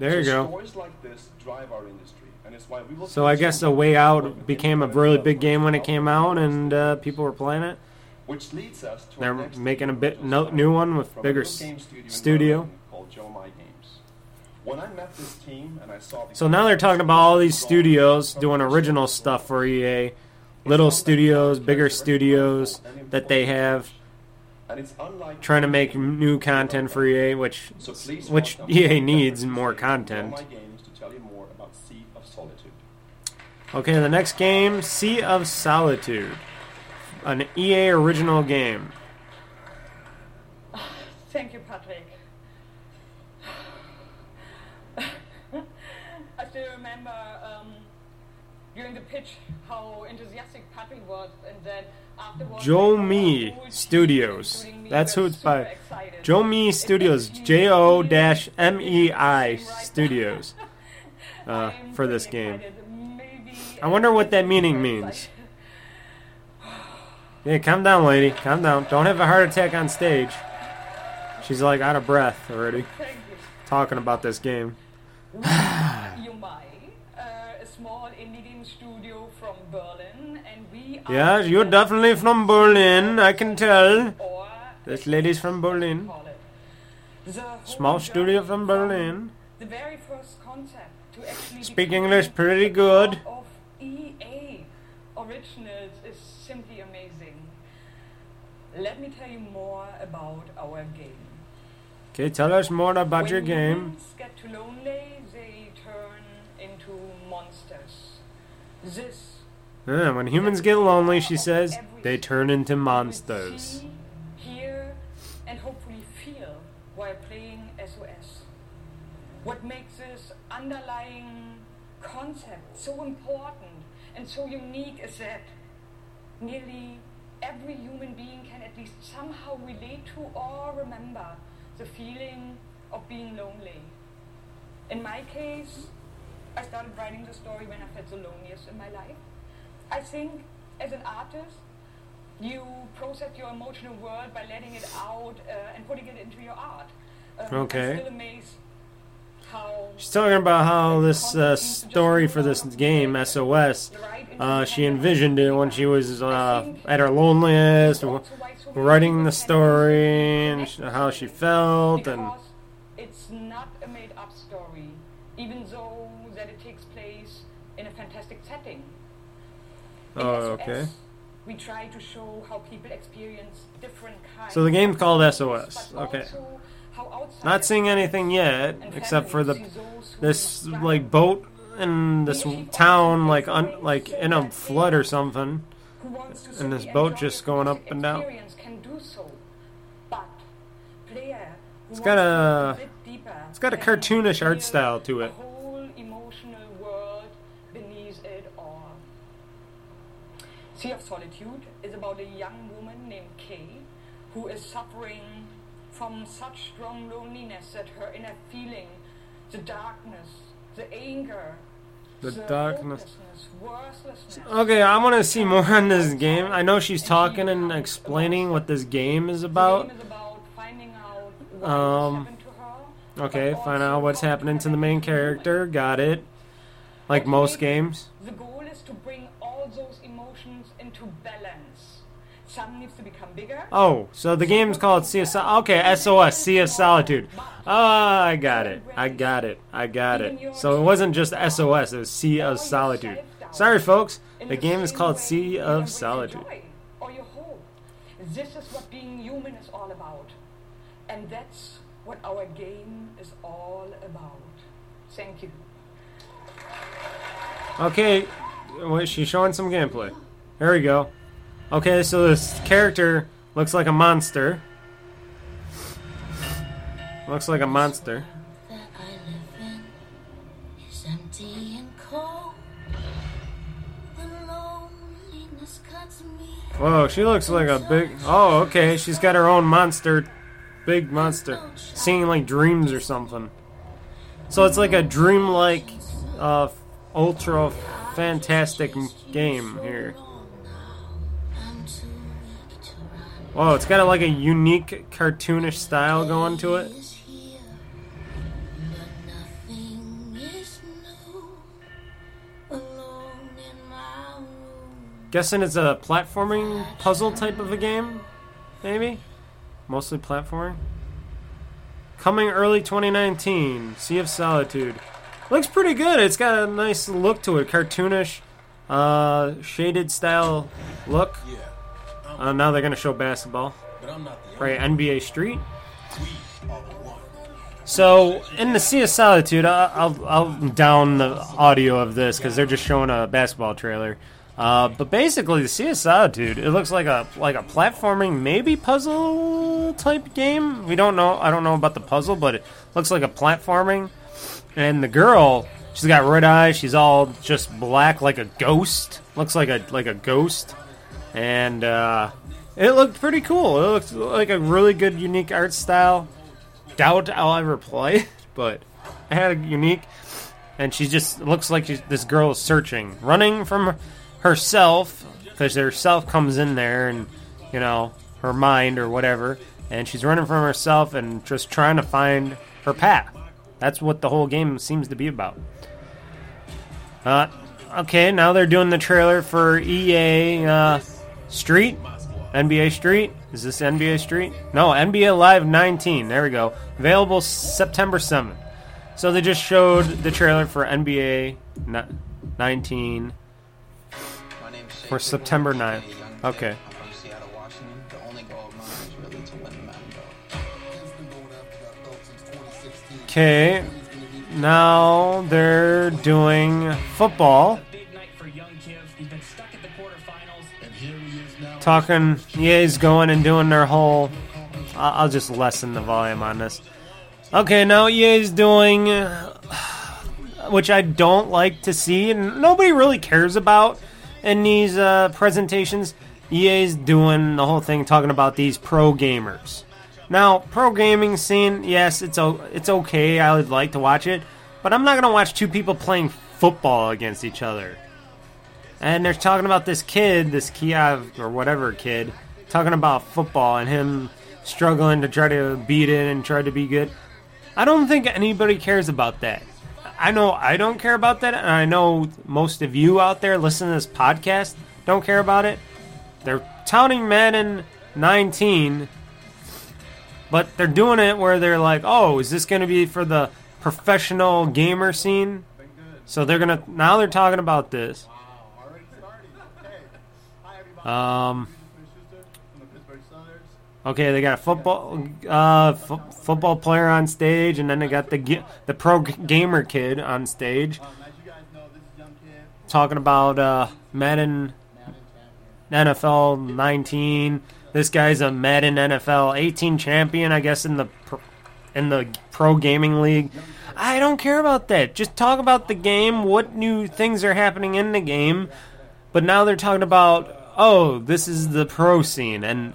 There you so go. Stories like this drive our industry, and it's why we will. So I guess a way out became a really big game when it came out, and uh, people were playing it. Which leads us to They're making a bit no, new one with bigger little s- game studio studio. Called Jo-Mei Games. When I met this team and I saw the So now they're talking about all these studios doing original stuff for EA, little studios, bigger studios that they have, and it's unlike trying to make new content for EA, which So which EA needs more My content. Games to tell you more about Sea of Solitude. Okay, the next game, Sea of Solitude, an EA original game. Thank you, Patrick. I still remember um, during the pitch how enthusiastic Patrick was, and then afterwards. Jo-Mei Studios. me, That's who it's by. excited. Jo-Mei Studios. J O M E I Studios. Uh, for this game. I wonder what that meaning means. Yeah, calm down, lady. Calm down. Don't have a heart attack on stage. She's like out of breath already. Talking about this game. Jo-Mei, uh, a small studio from Berlin, and we are Yeah, you're definitely from Berlin. I can tell. This lady's from Berlin. Small studio from Berlin. the very first concept to actually Speak English pretty good. of EA originals is simply amazing. Let me tell you more about our game. Okay, tell us more about your when game. humans get too lonely, they turn into monsters. This when humans get lonely, she says, they turn into monsters. hear and hopefully feel while playing SOS. What makes this underlying concept so important and so unique is that nearly every human being can at least somehow relate to or remember the feeling of being lonely. In my case, I started writing the story when I felt the loneliest in my life. I think as an artist, you process your emotional world by letting it out uh, and putting it into your art. Um, Okay. I'm still amazed She's talking about how this uh, story for this game, SOS, uh, she envisioned it when she was uh, at her loneliest, writing the story, and how she felt, and it's not a made-up story, even though that it takes place in a fantastic setting. In Oh, okay. We try to show how people experience different kinds. So the game's called SOS. Okay. Also how outsiders Not seeing anything yet, except for the families see those who this like boat in this town, like un, like in a flood or something, and this boat just going up and down. experience Can do so, but player who It's got a- look bit deeper it's got a cartoonish art style to it. whole emotional world beneath it all. Sea of Solitude is about a young woman named Kay who is suffering from such strong loneliness that her inner feeling, the darkness, the anger, The darkness. Okay, I want to see more on this game. I know she's talking and explaining what this game is about. The game is about finding out what Um, has happened to her. Okay, find out what's happening to the main character. Got it. Like most games. The goal is to bring all those emotions into balance. Some needs to become bigger. Oh, so the game's called Sea of Sol- Okay, SOS, Sea of Solitude. Oh, I got it. I got it. I got it. So it wasn't just SOS, it was Sea of Solitude. Sorry, folks. The game is called Sea of Solitude. Joy or your hope. This is what being human is all about. And that's what our game is all about. Thank you. Okay, wait, she's showing some gameplay. Here we go. Okay, so this character looks like a monster. Looks like a monster. Whoa, she looks like a big. Oh, okay, she's got her own monster. Big monster. Seeing like dreams or something. So it's like a dreamlike, uh, ultra fantastic game here. Whoa, it's got a, like a unique cartoonish style going to it. Is here, but nothing is new. Alone in my room. Guessing it's a platforming puzzle type of a game, maybe. Mostly platforming. Coming early 2019, Sea of Solitude. Looks pretty good. It's got a nice look to it, cartoonish, uh, shaded style look. Uh, now they're gonna show basketball. Right, NBA Street. So in the Sea of Solitude, I'll I'll down the audio of this because they're just showing a basketball trailer. Uh, but basically, the Sea of Solitude, it looks like a like a platforming, maybe puzzle type game. We don't know. I don't know about the puzzle, but it looks like a platforming. And the girl, she's got red eyes. She's all just black, like a ghost. Looks like a like a ghost. And uh, it looked pretty cool. It looked like a really good, unique art style doubt I'll ever play it, but it had a unique. And she just looks like this girl is searching, running from herself because her self comes in there and you know her mind or whatever, and she's running from herself and just trying to find her path. That's what the whole game seems to be about. Uh, okay, now they're doing the trailer for EA uh, Street, NBA Street. Is this NBA Street? No, NBA Live 19. There we go. Available September 7th. So they just showed the trailer for NBA 19 for September 9th. Okay. Okay. Now they're doing football. Talking, EA's going and doing their whole. I'll just lessen the volume on this. Okay, now EA's doing, which I don't like to see, and nobody really cares about in these uh, presentations. EA's doing the whole thing talking about these pro gamers. Now, pro gaming scene, yes, it's o- it's okay. I would like to watch it, but I'm not gonna watch two people playing football against each other. And they're talking about this kid, this Kiev or whatever kid, talking about football and him struggling to try to beat it and try to be good. I don't think anybody cares about that. I know I don't care about that, and I know most of you out there listening to this podcast don't care about it. They're touting Madden 19, but they're doing it where they're like, "Oh, is this going to be for the professional gamer scene?" So they're gonna now they're talking about this. Um. Okay, they got a football uh, fo- football player on stage, and then they got the ga- the pro g- gamer kid on stage, talking about uh, Madden NFL 19. This guy's a Madden NFL 18 champion, I guess, in the pro, in the pro gaming league. I don't care about that. Just talk about the game, what new things are happening in the game. But now they're talking about, oh, this is the pro scene, and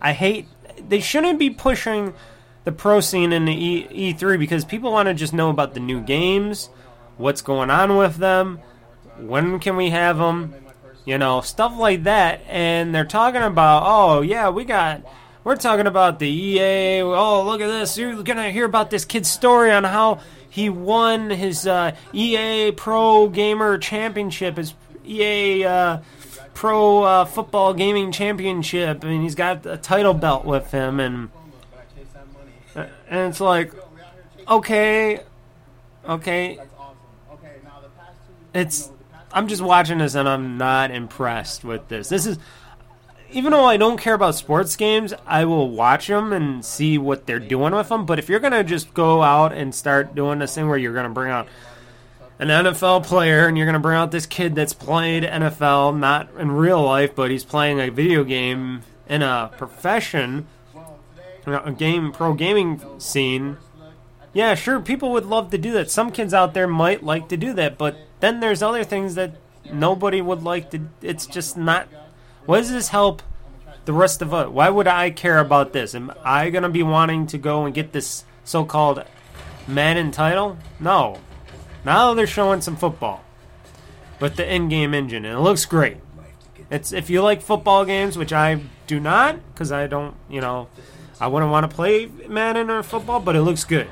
I hate. They shouldn't be pushing the pro scene in the e, E3 because people want to just know about the new games, what's going on with them, when can we have them, you know, stuff like that. And they're talking about, oh yeah, we got. We're talking about the EA. Oh, look at this! You're gonna hear about this kid's story on how he won his uh, EA Pro Gamer Championship, his EA uh, Pro uh, Football Gaming Championship, and he's got a title belt with him, and and it's like, okay, okay, it's. I'm just watching this and I'm not impressed with this. This is even though I don't care about sports games, I will watch them and see what they're doing with them. But if you're gonna just go out and start doing this thing where you're gonna bring out an NFL player and you're gonna bring out this kid that's played NFL, not in real life, but he's playing a video game in a profession, a game pro gaming scene. Yeah, sure, people would love to do that. Some kids out there might like to do that, but then there's other things that nobody would like to. It's just not what does this help the rest of us? Why would I care about this? Am I going to be wanting to go and get this so called Madden title? No. Now they're showing some football with the in game engine, and it looks great. It's If you like football games, which I do not, because I don't, you know, I wouldn't want to play Madden or football, but it looks good.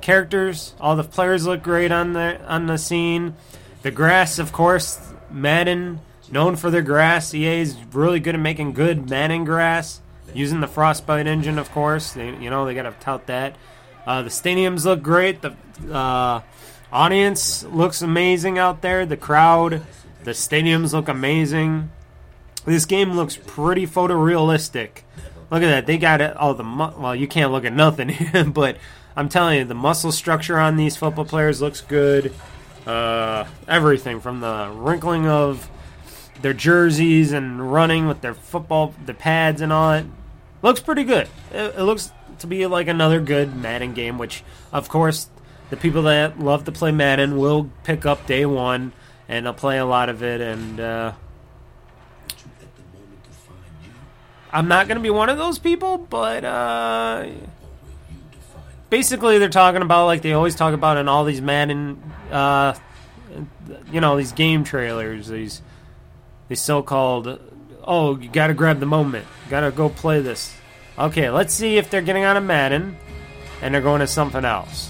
Characters, all the players look great on the on the scene. The grass, of course, Madden known for their grass. EA is really good at making good Madden grass, using the Frostbite engine, of course. They, you know, they got to tout that. Uh, the stadiums look great. The uh, audience looks amazing out there. The crowd, the stadiums look amazing. This game looks pretty photorealistic. Look at that. They got it. All the mu- well, you can't look at nothing, but I'm telling you, the muscle structure on these football players looks good. Uh, everything from the wrinkling of their jerseys and running with their football, the pads and all it. Looks pretty good. It, it, looks to be like another good Madden game, which, of course, the people that love to play Madden will pick up day one and they'll play a lot of it. And uh, I'm not going to be one of those people, but uh, basically, they're talking about like they always talk about in all these Madden, uh, you know, these game trailers, these these so-called oh you gotta grab the moment gotta go play this okay let's see if they're getting out of madden and they're going to something else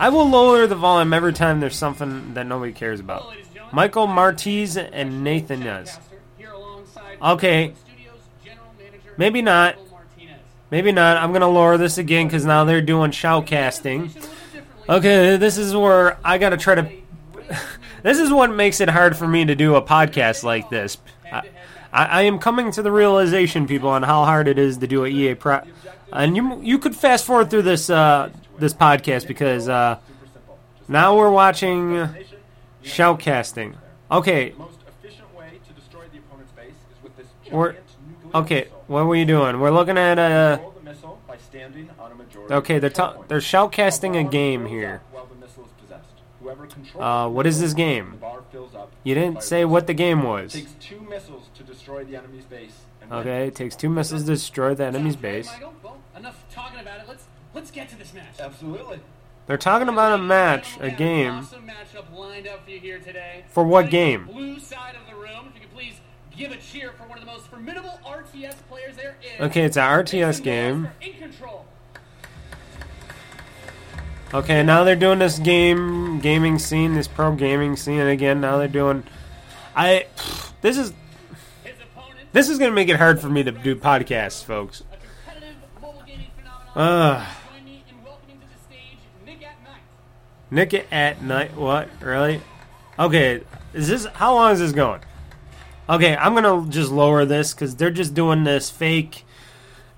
i will lower the volume every time there's something that nobody cares about. Michael martiz and nathan does okay. maybe not. Maybe not. I'm gonna lower this again because now they're doing shoutcasting okay this is where i gotta try to this is what makes it hard for me to do a podcast like this. I, I, I am coming to the realization, people, on how hard it is to do a EA Pro. And you you could fast forward through this uh, this podcast because uh, now we're watching shoutcasting. Okay. We're okay. What were you doing? We're looking at a. Okay, they're ta- they're shoutcasting a game here. Uh, what is this game? You didn't say what the game was. takes two missiles to destroy the enemy's base. and win. Okay, it takes two missiles to destroy the enemy's base. Well, enough talking about it. Let's let's get to this match. Absolutely. They're talking about a match, a game. Awesome matchup lined up for you here today. For what game? Blue side of the room. If you could please give a cheer for one of the most formidable RTS players there is. Okay, it's an RTS game. In control. Okay, now they're doing this game gaming scene, this pro gaming scene again. Now they're doing I this is this is going to make it hard for me to do podcasts, folks. Uh, Nick it at night. What? Really? Okay. Is this how long is this going? Okay, I'm gonna just lower this because they're just doing this fake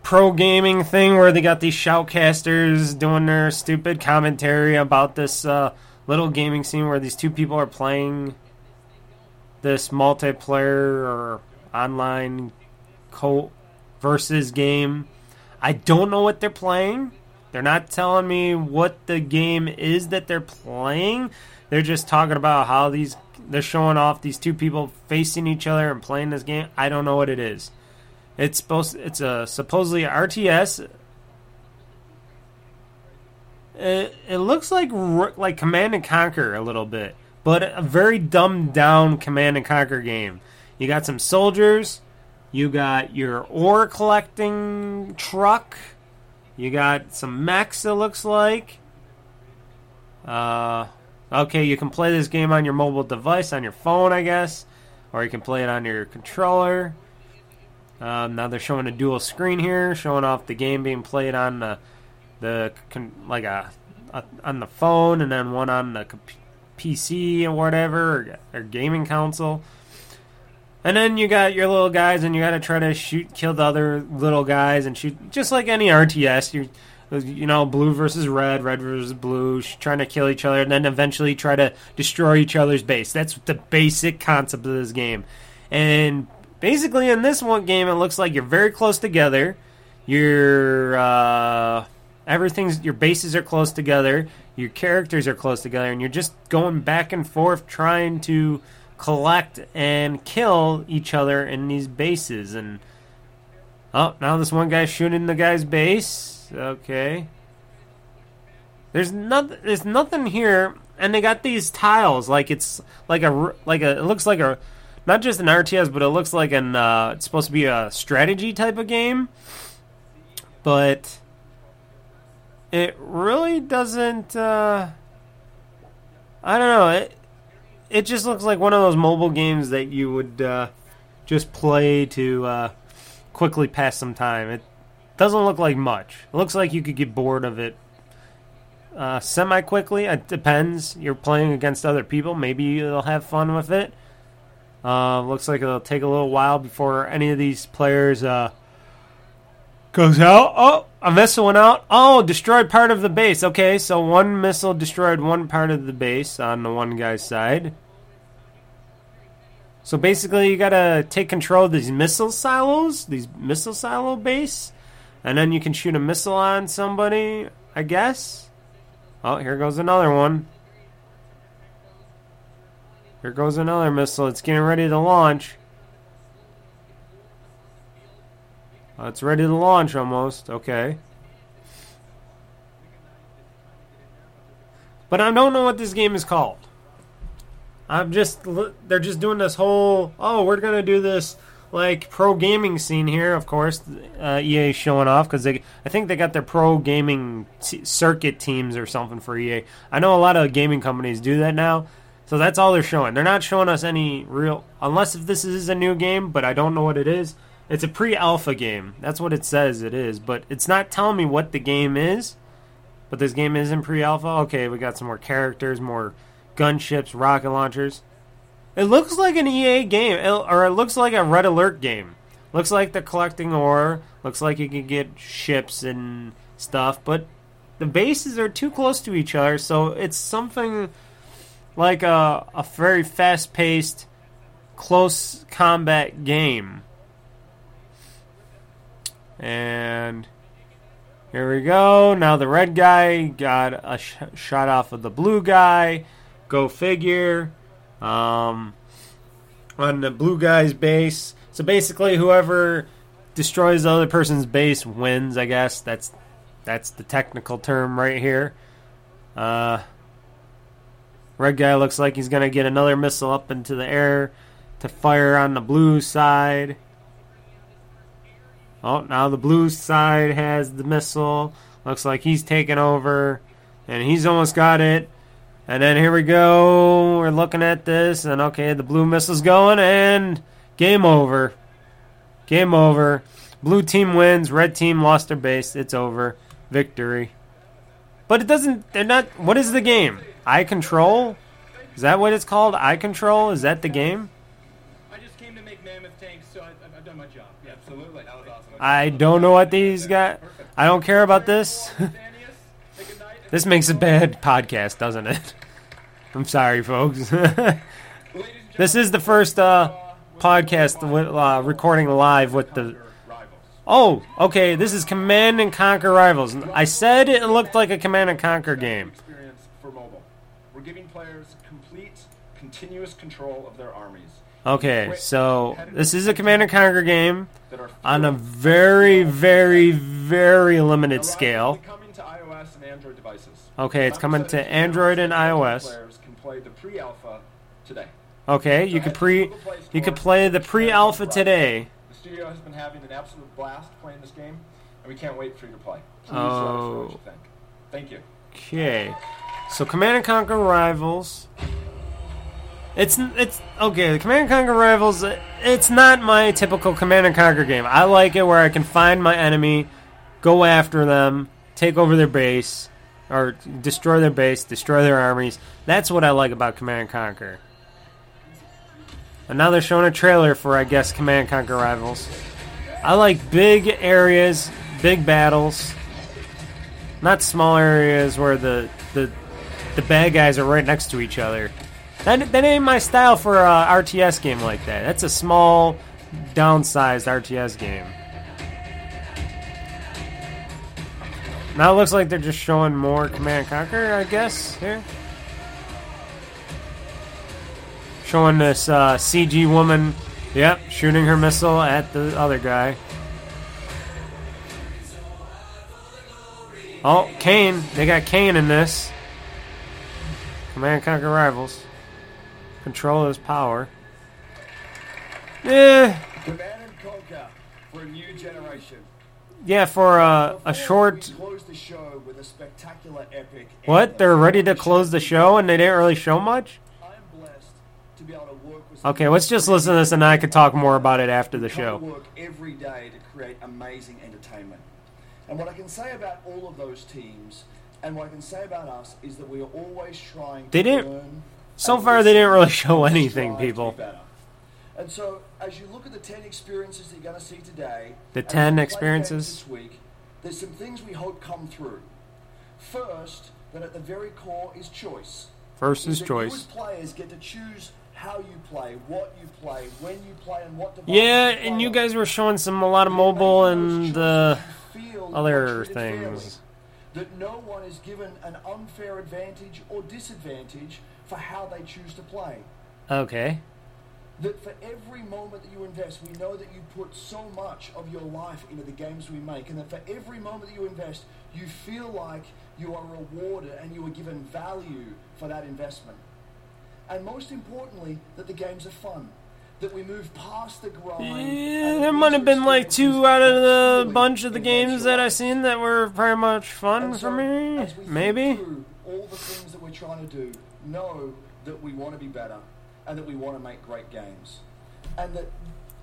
pro gaming thing where they got these shoutcasters doing their stupid commentary about this uh, little gaming scene where these two people are playing this multiplayer or online co versus game. I don't know what they're playing. They're not telling me what the game is that they're playing. They're just talking about how these they're showing off these two people facing each other and playing this game. I don't know what it is. It's supposed it's a supposedly RTS. It, it looks like like Command and Conquer a little bit, but a very dumbed down Command and Conquer game. You got some soldiers, you got your ore collecting truck, you got some mechs. It looks like. Uh, okay, you can play this game on your mobile device, on your phone, I guess, or you can play it on your controller. Um, now they're showing a dual screen here, showing off the game being played on the the like a, a on the phone, and then one on the PC or whatever or, or gaming console. And then you got your little guys, and you got to try to shoot, kill the other little guys, and shoot just like any RTS. You, you know, blue versus red, red versus blue, trying to kill each other, and then eventually try to destroy each other's base. That's the basic concept of this game. And basically in this one game it looks like you're very close together your uh, everything's your bases are close together your characters are close together and you're just going back and forth trying to collect and kill each other in these bases. And oh now this one guy's shooting the guy's base. Okay. There's nothing there's nothing here. And they got these tiles. Like it's like a like a it looks like a not just an RTS, but it looks like an uh, it's supposed to be a strategy type of game, but it really doesn't. Uh, I don't know. It it just looks like one of those mobile games that you would uh, just play to uh, quickly pass some time. It doesn't look like much. It looks like you could get bored of it uh, semi quickly. It depends. You're playing against other people. Maybe you'll have fun with it. Uh, looks like it'll take a little while before any of these players uh, goes out. Oh, a missile went out. Oh, destroyed part of the base. Okay, so one missile destroyed one part of the base on the one guy's side. So basically, you gotta take control of these missile silos, these missile silo base, and then you can shoot a missile on somebody, I guess. Oh, here goes another one. Here goes another missile. It's getting ready to launch. Uh, it's ready to launch almost. Okay. But I don't know what this game is called. I'm just they're just doing this whole oh we're gonna do this like pro gaming scene here. Of course, uh, EA showing off because they I think they got their pro gaming circuit teams or something for EA. I know a lot of gaming companies do that now. So that's all they're showing. They're not showing us any real, unless if this is a new game, but I don't know what it is. It's a pre-alpha game. That's what it says it is, but it's not telling me what the game is. But this game is in pre-alpha. Okay, we got some more characters, more gunships, rocket launchers. It looks like an EA game, or it looks like a Red Alert game. Looks like they're collecting ore. Looks like you can get ships and stuff, but the bases are too close to each other, so it's something like a, a very fast paced, close combat game. And here we go. Now the red guy got a sh- shot off of the blue guy. Go figure. Um, on the blue guy's base. So basically, whoever destroys the other person's base wins. I guess that's that's the technical term right here. Uh, Red guy looks like he's to get another missile up into the air to fire on the blue side. Oh, now the blue side has the missile. Looks like he's taking over. And he's almost got it. And then here we go. We're looking at this. And okay, the blue missile's going. And game over. Game over. Blue team wins. Red team lost their base. It's over. Victory. But it doesn't. They're not. What is the game? I Control? Is that what it's called? I Control? Is that the game? I just came to make mammoth tanks, so I, I've, I've done my job. Yeah, absolutely. That was awesome. I don't know what these got. I don't care about this. this makes a bad podcast, doesn't it? I'm sorry, folks. this is the first uh, podcast uh, recording live with the. Oh, okay. This is Command and Conquer Rivals. I said it looked like a Command and Conquer game. experience for mobile. We're giving players complete, continuous control of their armies. Okay, so this is a Command and Conquer game on a very, very, very limited scale. Coming to iOS and Android devices. Okay, it's coming to Android and iOS. Players can play the pre-alpha today. Okay, you could pre, you could play the pre-alpha today. The studio has been having an absolute blast playing this game, and we can't wait for you to play. Please let us know what you Oh. think. Thank you. Okay, so Command and Conquer Rivals. It's it's okay. The Command and Conquer Rivals. It's not my typical Command and Conquer game. I like it where I can find my enemy, go after them, take over their base, or destroy their base, destroy their armies. That's what I like about Command and Conquer. And now they're showing a trailer for, I guess, Command and Conquer Rivals. I like big areas, big battles, not small areas where the the the bad guys are right next to each other. That that ain't my style for a RTS game like that. That's a small, downsized RTS game. Now it looks like they're just showing more Command Conquer, I guess, here. Showing this uh, CG woman, yep, shooting her missile at the other guy. Oh, Kane. They got Kane in this. Command Conquer Rivals. Control his power. Eh, Command and Conquer for a new generation. yeah, for uh, a short. Close the show with a spectacular epic. What? They're ready to close the show and they didn't really show much? to be able to work with Okay, let's just listen to this and I could talk more about it after the show. work every day to create amazing entertainment. And what I can say about all of those teams, and what I can say about us, is that we are always trying They didn't. learn So far, they didn't really show anything, strive to be people. And so, as you look at the 10 experiences that you're going to see today, The 10 as we play experiences? This week, there's some things we hope come through. First, that at the very core is choice. First is that choice. You as players get to choose how you play, what you play, when you play, and what device Yeah, you and you guys were showing some a lot of mobile and uh, other things. that no one is given an unfair advantage or disadvantage for how they choose to play. Okay. That for every moment that you invest, we know that you put so much of your life into the games we make, and that for every moment that you invest, you feel like you are rewarded and you are given value for that investment. And most importantly, that the games are fun. That we move past the grind. Yeah, there might have been like two out of the bunch of the games that I've seen that were very much fun for me. Maybe. all the things that we're trying to do, know that we want to be better and that we want to make great games. And that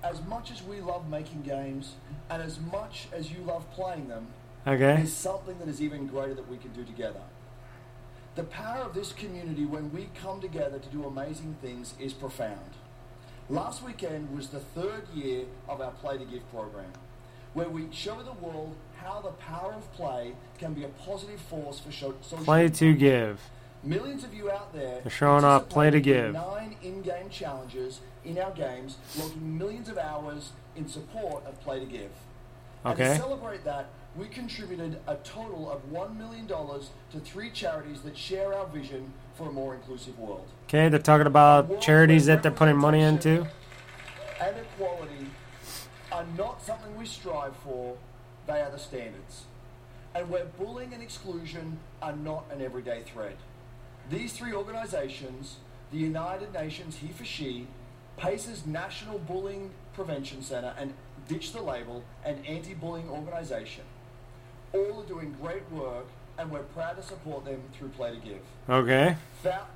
as much as we love making games and as much as you love playing them, Okay. there's something that is even greater that we can do together. The power of this community when we come together to do amazing things is profound. Last weekend was the third year of our Play to Give program, where we show the world how the power of play can be a positive force for social Play to give. Millions of you out there They're showing off Play to Give. Nine in-game challenges in our games, logging millions of hours in support of Play to Give. And Okay. to celebrate that, we contributed a total of $1 million to three charities that share our vision for a more inclusive world. Okay, they're talking about charities that they're putting money into. And equality are not something we strive for, they are the standards. And where bullying and exclusion are not an everyday threat. These three organizations, the United Nations He for She, PACER's National Bullying Prevention Center, and Ditch the Label, an anti-bullying organization, all are doing great work, and we're proud to support them through Play to Give. Okay. That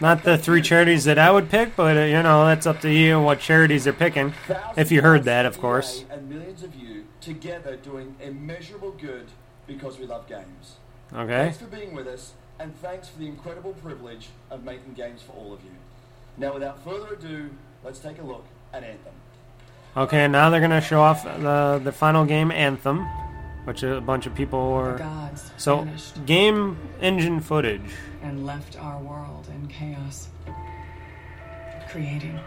Not the three charities that I would pick, but uh, you know that's up to you what charities they're picking. If you heard that, of course. And millions of you together doing immeasurable good because we love games. Okay. Thanks for being with us, and thanks for the incredible privilege of making games for all of you. Now, without further ado, let's take a look at Anthem. Okay, now they're gonna show off the the final game, Anthem, which a bunch of people were. gods So, vanished. game engine footage. and left our world in chaos. Creating,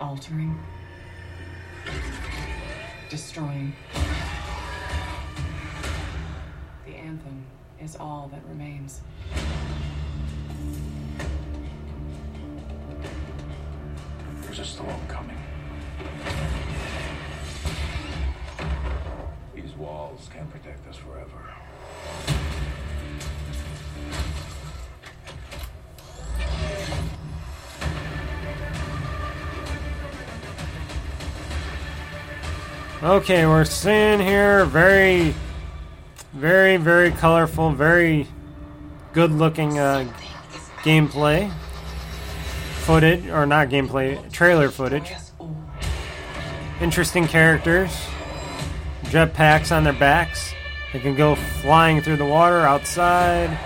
altering, destroying. Is all that remains. There's a storm coming. These walls can't protect us forever. Okay, we're seeing here very, very, very colorful, very good looking uh, gameplay footage, or not gameplay, trailer footage. Interesting characters, jetpacks on their backs. They can go flying through the water outside.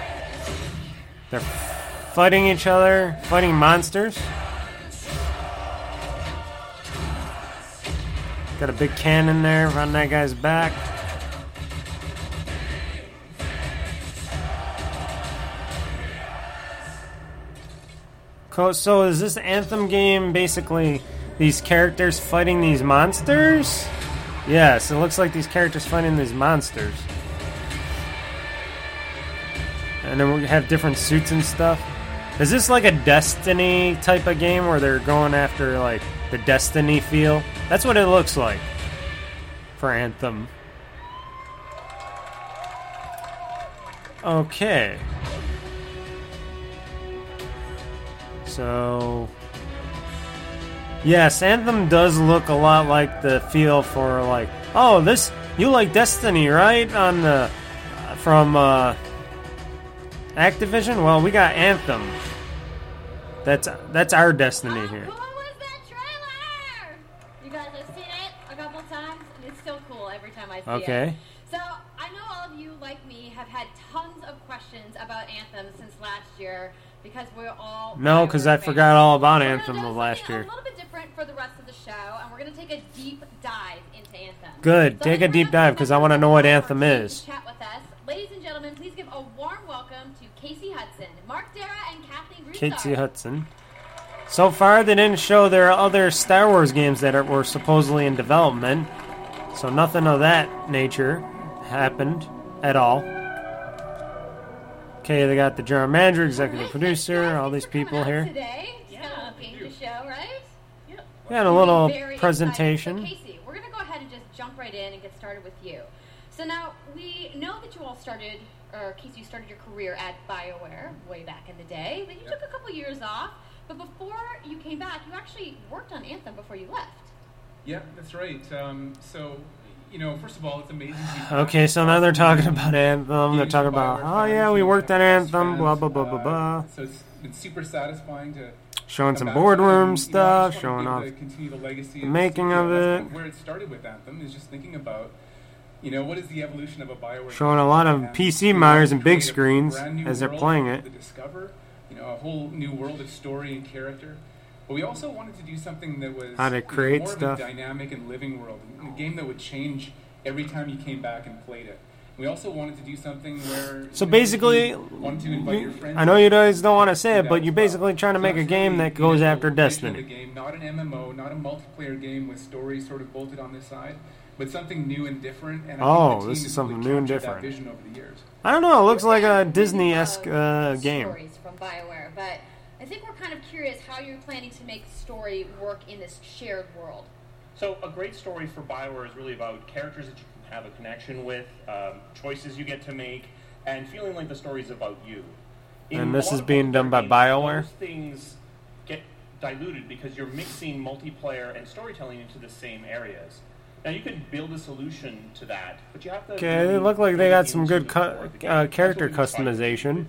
They're fighting each other, fighting monsters. Got a big cannon there on that guy's back. So is this Anthem game basically these characters fighting these monsters? Yes, it looks like these characters fighting these monsters. And then we have different suits and stuff. Is this like a Destiny type of game where they're going after like the Destiny feel? That's what it looks like for Anthem. Okay. So Yes, Anthem does look a lot like the feel for like oh this you like Destiny right on the from uh Activision? Well, we got Anthem. That's that's our destiny here. You guys have seen it a couple times, and it's still cool every time I see Okay. it. So I know all of you, like me, have had tons of questions about Anthem since last year because we're all No, because I forgot all about Anthem of last year. a little bit different for the rest of the show, and we're going to take a deep dive into Anthem. Good. So Take a deep dive because I want to know what Anthem is. chat with us. Ladies and gentlemen, please give a warm welcome to Casey Hudson, Mark Darrah, and Kathleen Broussard. Casey Hudson. So far, they didn't show there are other Star Wars games that are, were supposedly in development. So nothing of that nature happened at all. Okay, they got the general manager, executive producer, all these people here. Today, yeah, game to show, right? Yeah. We had a little presentation. So Casey, we're gonna go ahead and just jump right in and get started with you. So now we know that you all started, or Casey, you started your career at BioWare way back in the day. Then you took a couple years off, but before you came back, you actually worked on Anthem before you left. Yeah, that's right. Um, so, you know, first of all, it's amazing. Okay, so now they're talking about Anthem. They're talking about, oh yeah, we worked on Anthem, blah blah blah blah uh, blah. So it's been super satisfying to Showing some boardroom stuff, showing off to continue the legacy the of making of it. where it started with Anthem is just thinking about, you know, what is the evolution of a Bioware? Showing a lot of PC monitors and big screens as they're playing it. discover, you know, a whole new world of story and character. But we also wanted to do something that was How to you know, create more stuff. of a dynamic and living world, a game that would change every time you came back and played it. We also wanted to do something where So you know, basically, you wanted to invite your friends. I know you guys don't want to say it, but you're well. basically trying to So make a game that goes after Destiny. The game, not an MMO, not a multiplayer game with stories sort of bolted on the side, but something new and different. And I Oh, think this is something really new and different. over the years. I don't know. It looks like a Disney-esque uh, game. stories from BioWare, but I think we're kind of curious how you're planning to make the story work in this shared world. So a great story for Bioware is really about characters that you can have a connection with, um, choices you get to make, and feeling like the story's about you. In And this is being done by BioWare? Those things get diluted because you're mixing multiplayer and storytelling into the same areas. Now you can build a solution to that, but you have to. Okay, really they look like they got some good the cu- core of the game. uh, character what we tried to do customization.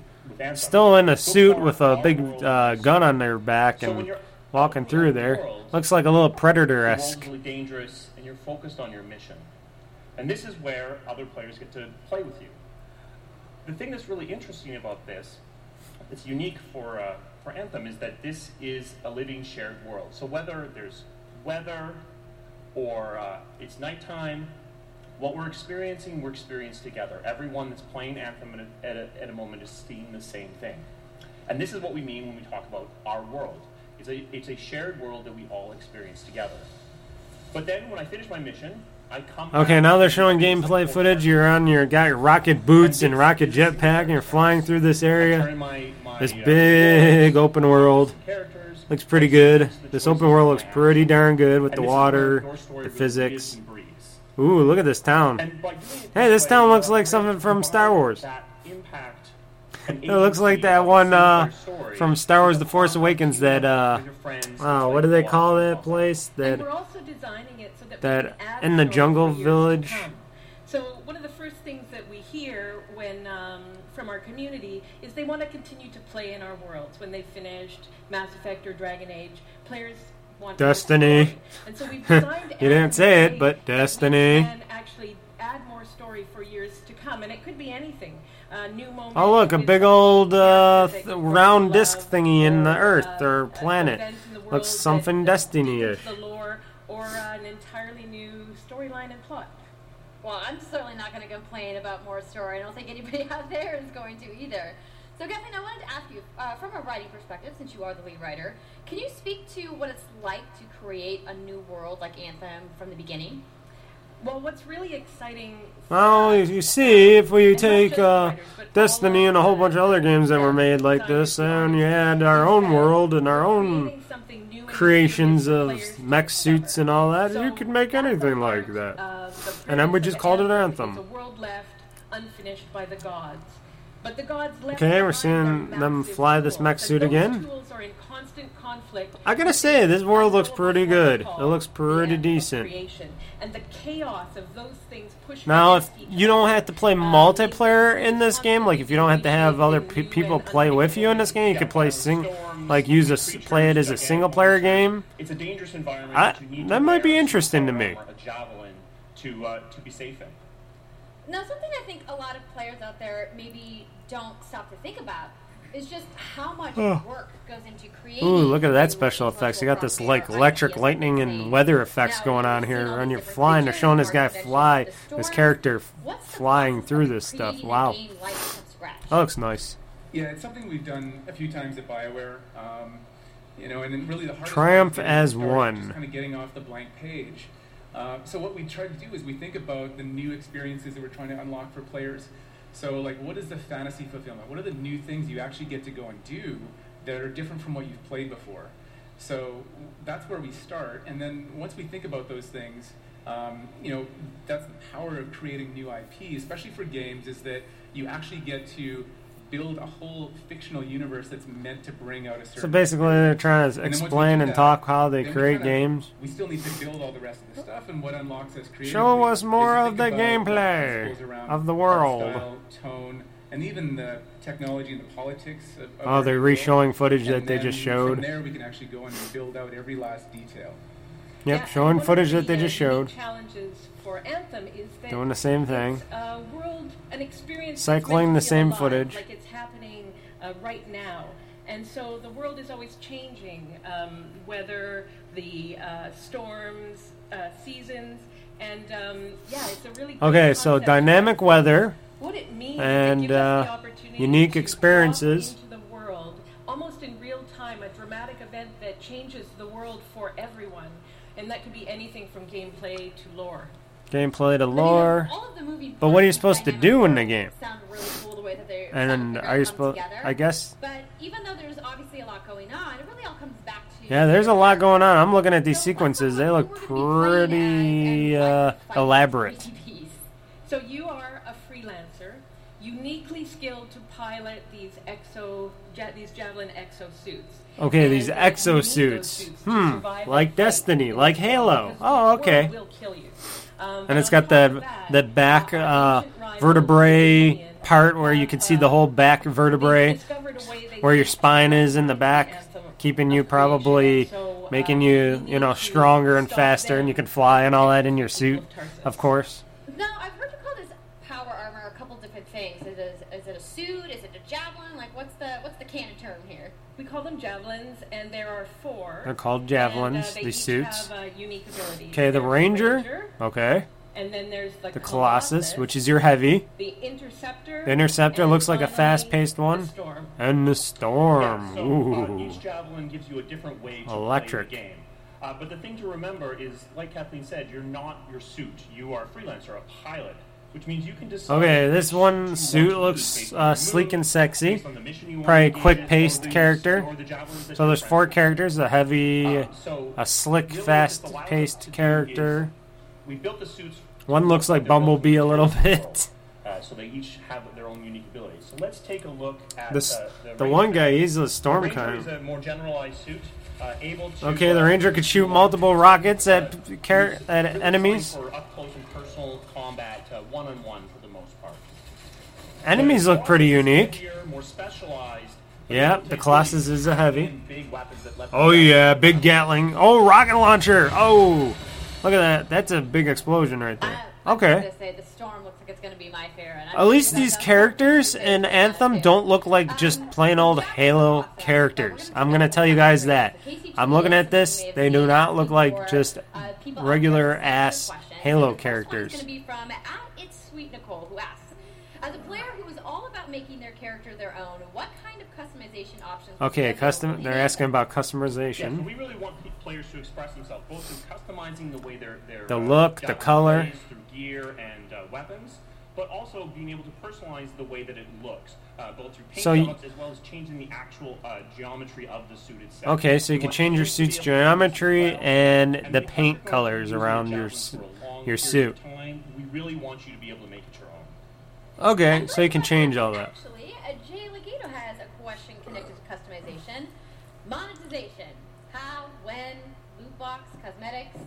Still in a suit with a big uh, gun on their back and walking through there. Looks like a little Predator esque. dangerous, and you're focused on your mission. And this is where other players get to play with you. The thing that's really interesting about this, that's unique for uh, for Anthem, is that this is a living shared world. So whether there's weather or uh, it's nighttime, what we're experiencing, we're experiencing together. Everyone that's playing Anthem at a, at a, at a moment is seeing the same thing. And this is what we mean when we talk about our world. It's a, it's a shared world that we all experience together. But then when I finish my mission, I come Okay, now they're showing gameplay footage. You're on your got your rocket boots and rocket jetpack, and you're flying through this area. This uh, big open world looks pretty good. This open world looks pretty darn good with the water, the physics. Ooh, look at this town. Hey, this town looks like something from Star Wars. It looks like that one uh, from Star Wars: The Force Awakens. That uh, oh, what do they call that place? That we're also designing it so that, we that can add in the jungle for years to village. So one of the first things that we hear when um, from our community is they want to continue to play in our worlds. When they've finished Mass Effect or Dragon Age, players want Destiny. story. And so we've designed you didn't say it, but Destiny. can actually add more story for years to come, and it could be anything. Uh, new moments. Oh, look, a big old uh, th- round disc thingy in the Earth or planet. Looks something Destiny-ish. the lore or uh, an entirely new storyline and plot. Well, I'm certainly not going to complain about more story. I don't think anybody out there is going to either. So, Kathleen, I wanted to ask you, uh, from a writing perspective, since you are the lead writer, can you speak to what it's like to create a new world like Anthem from the beginning? Well, what's really exciting Well, you you see, if we take uh, Destiny and a whole bunch of other games that were made like this, and you add our own world and our own creations of mech suits and all that, you could make anything like that. And then we just called it It's a Anthem. world left unfinished by the gods. But the gods left Okay, we're seeing them them fly this tools, mech suit again. are in constant conflict I gotta say, this world looks pretty good. It looks pretty decent. And the chaos of those things push Now, if you don't have to play multiplayer in this game, like if you don't have to have other pe- people play with you in this game, you could play sing, like use a play it as a single player game. It's a dangerous environment. That, you need that to might be interesting to me. a javelin to uh, to be safe in. Now, something I think a lot of players out there maybe don't stop to think about is just how much Oh. work goes into creating. Ooh, look at that special effects. You got this like electric lightning and weather effects going on here. When you're flying, they're showing this guy fly, this character flying through this stuff. Wow, that looks nice. Yeah, it's something we've done a few times at Bioware. Um, you know, and really the hardest Triumph part is as one. Just kind of getting off the blank page. Uh, so what we try to do is we think about the new experiences that we're trying to unlock for players. So like, what is the fantasy fulfillment? What are the new things you actually get to go and do that are different from what you've played before? So that's where we start, and then once we think about those things, um, you know, that's the power of creating new IP, especially for games, is that you actually get to build a whole fictional universe that's meant to bring out a certain. So basically, they're trying to And then once we explain and that, talk how they create kinda- games. We still need to build all the rest of the stuff, and what unlocks us creatively. Show us more of the think about gameplay principles of the world. style, tone, and even the technology and the politics of. of Oh, they're world. re-showing footage And that they just showed. From there, we can actually go in and build out every last detail. Yep, showing footage that they just showed. Challenges for Anthem is that Doing the same thing. A world, an experience. Cycling the same alive, footage. like it's happening uh, right now. And so the world is always changing, um, whether the uh, storms, uh, seasons, and um, yeah, it's a really Okay, so dynamic weather What it means is it and gives us the uh, unique experiences. into the world almost in real time, a dramatic event that changes the world for everyone, and that could be anything from gameplay to lore. Gameplay to lore. all of the movie But what are you supposed to do in the game? sound really cool the way that they And are you supposed? I guess. But even though there's obviously a lot going on, it really all comes back to Yeah, there's a lot going on. I'm looking at these sequences. They look pretty uh, elaborate. So you are a freelancer, uniquely skilled to pilot these exo, ja- these javelin exo suits. Okay, these exosuits. Hmm, like Destiny, like Halo. Oh, okay. Um, Um, and it's got uh, the the back uh, vertebrae part where you can see uh, the whole back vertebrae, where your spine is in the back, keeping you probably making um, you you know stronger and faster, and you can fly and all that in your suit, of course. Now, I've heard you call this power armor a couple different things. Is it, is it a suit? Is it a javelin? Like, what's the what's the canon term here? We call them javelins, and there are four. They're called And, javelins, uh, they these each suits. Have, uh, unique abilities. Okay, the There's Ranger. Okay. And then there's the, The Colossus, which is your heavy. The Interceptor. The Interceptor looks like a fast-paced one. Storm. And the Storm. Yeah, so uh, Ooh. each javelin gives you a different way to Electric. play the game. Uh, but the thing to remember is, like Kathleen said, you're not your suit. You are a freelancer, a pilot, which means you can decide. Okay, this one suit looks use based on uh, sleek and sexy. based on the mission you want Probably a quick paced character. So there's four characters: a heavy, so a slick, fast this allows us paced character. We built the suits. One looks like Bumblebee a little bit. Uh, so they each have their own unique abilities. So let's take a look at uh, the, the one guy, he's a The storm Ranger kind. is a more generalized suit, uh, able to. Okay, the uh, Ranger could shoot multiple rockets at char- at enemies. For up close and personal combat, uh, one on one for the most part. Enemies look pretty unique. Heavier, more specialized. Yeah, the Colossus is a heavy. Big weapons that let Oh yeah, big Gatling. Oh, rocket launcher. Oh, look at that. That's a big explosion right there. I Okay. Was gonna say the storm looks like it's gonna be my favorite. At least these characters in Anthem don't look like just plain old Halo characters. I'm gonna tell you guys that. I'm looking at this; they do not look like just regular ass Halo characters. going to be from at It's Sweet Nicole, who asks, as a player who is all about making their character their own, what kind of customization options? Okay, custom. They're asking about Yeah, so customization. we really want players to express themselves, both in customizing the way they're, they're The uh, look, the color. plays through gear and uh, weapons, but also being able to personalize the way that it looks, uh, both through paint So you- jobs as well as changing the actual uh, geometry of the suit itself. Okay, so you We can change your players to be suit's able to geometry and and the paint we're going to be colors around your javelins s- for a long your suit. Time, we really want you to be able to make it your own. Okay, so you can change all that. Actually, uh, Jay Legato has a question connected to customization. Monetization. How, when, loot box, cosmetics.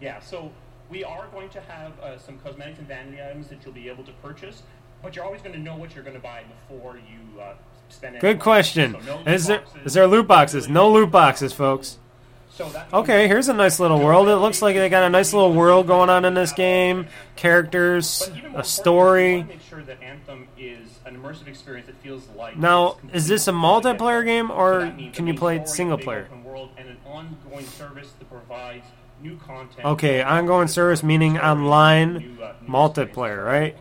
Yeah, so we are going to have uh, some cosmetics and vanity items that you'll be able to purchase, but you're always going to know what you're going to buy before you uh, spend. Good question. So no Is there boxes. is there loot boxes? No loot boxes, folks. So Okay, here's a nice little world. It looks like they got a nice little world going on in this game. Characters, a story. make sure that Anthem is an immersive experience that feels like Now, is this a multiplayer game or can you play it single player? Open world, and an ongoing service that provides new content. Okay, ongoing service meaning online multiplayer, right?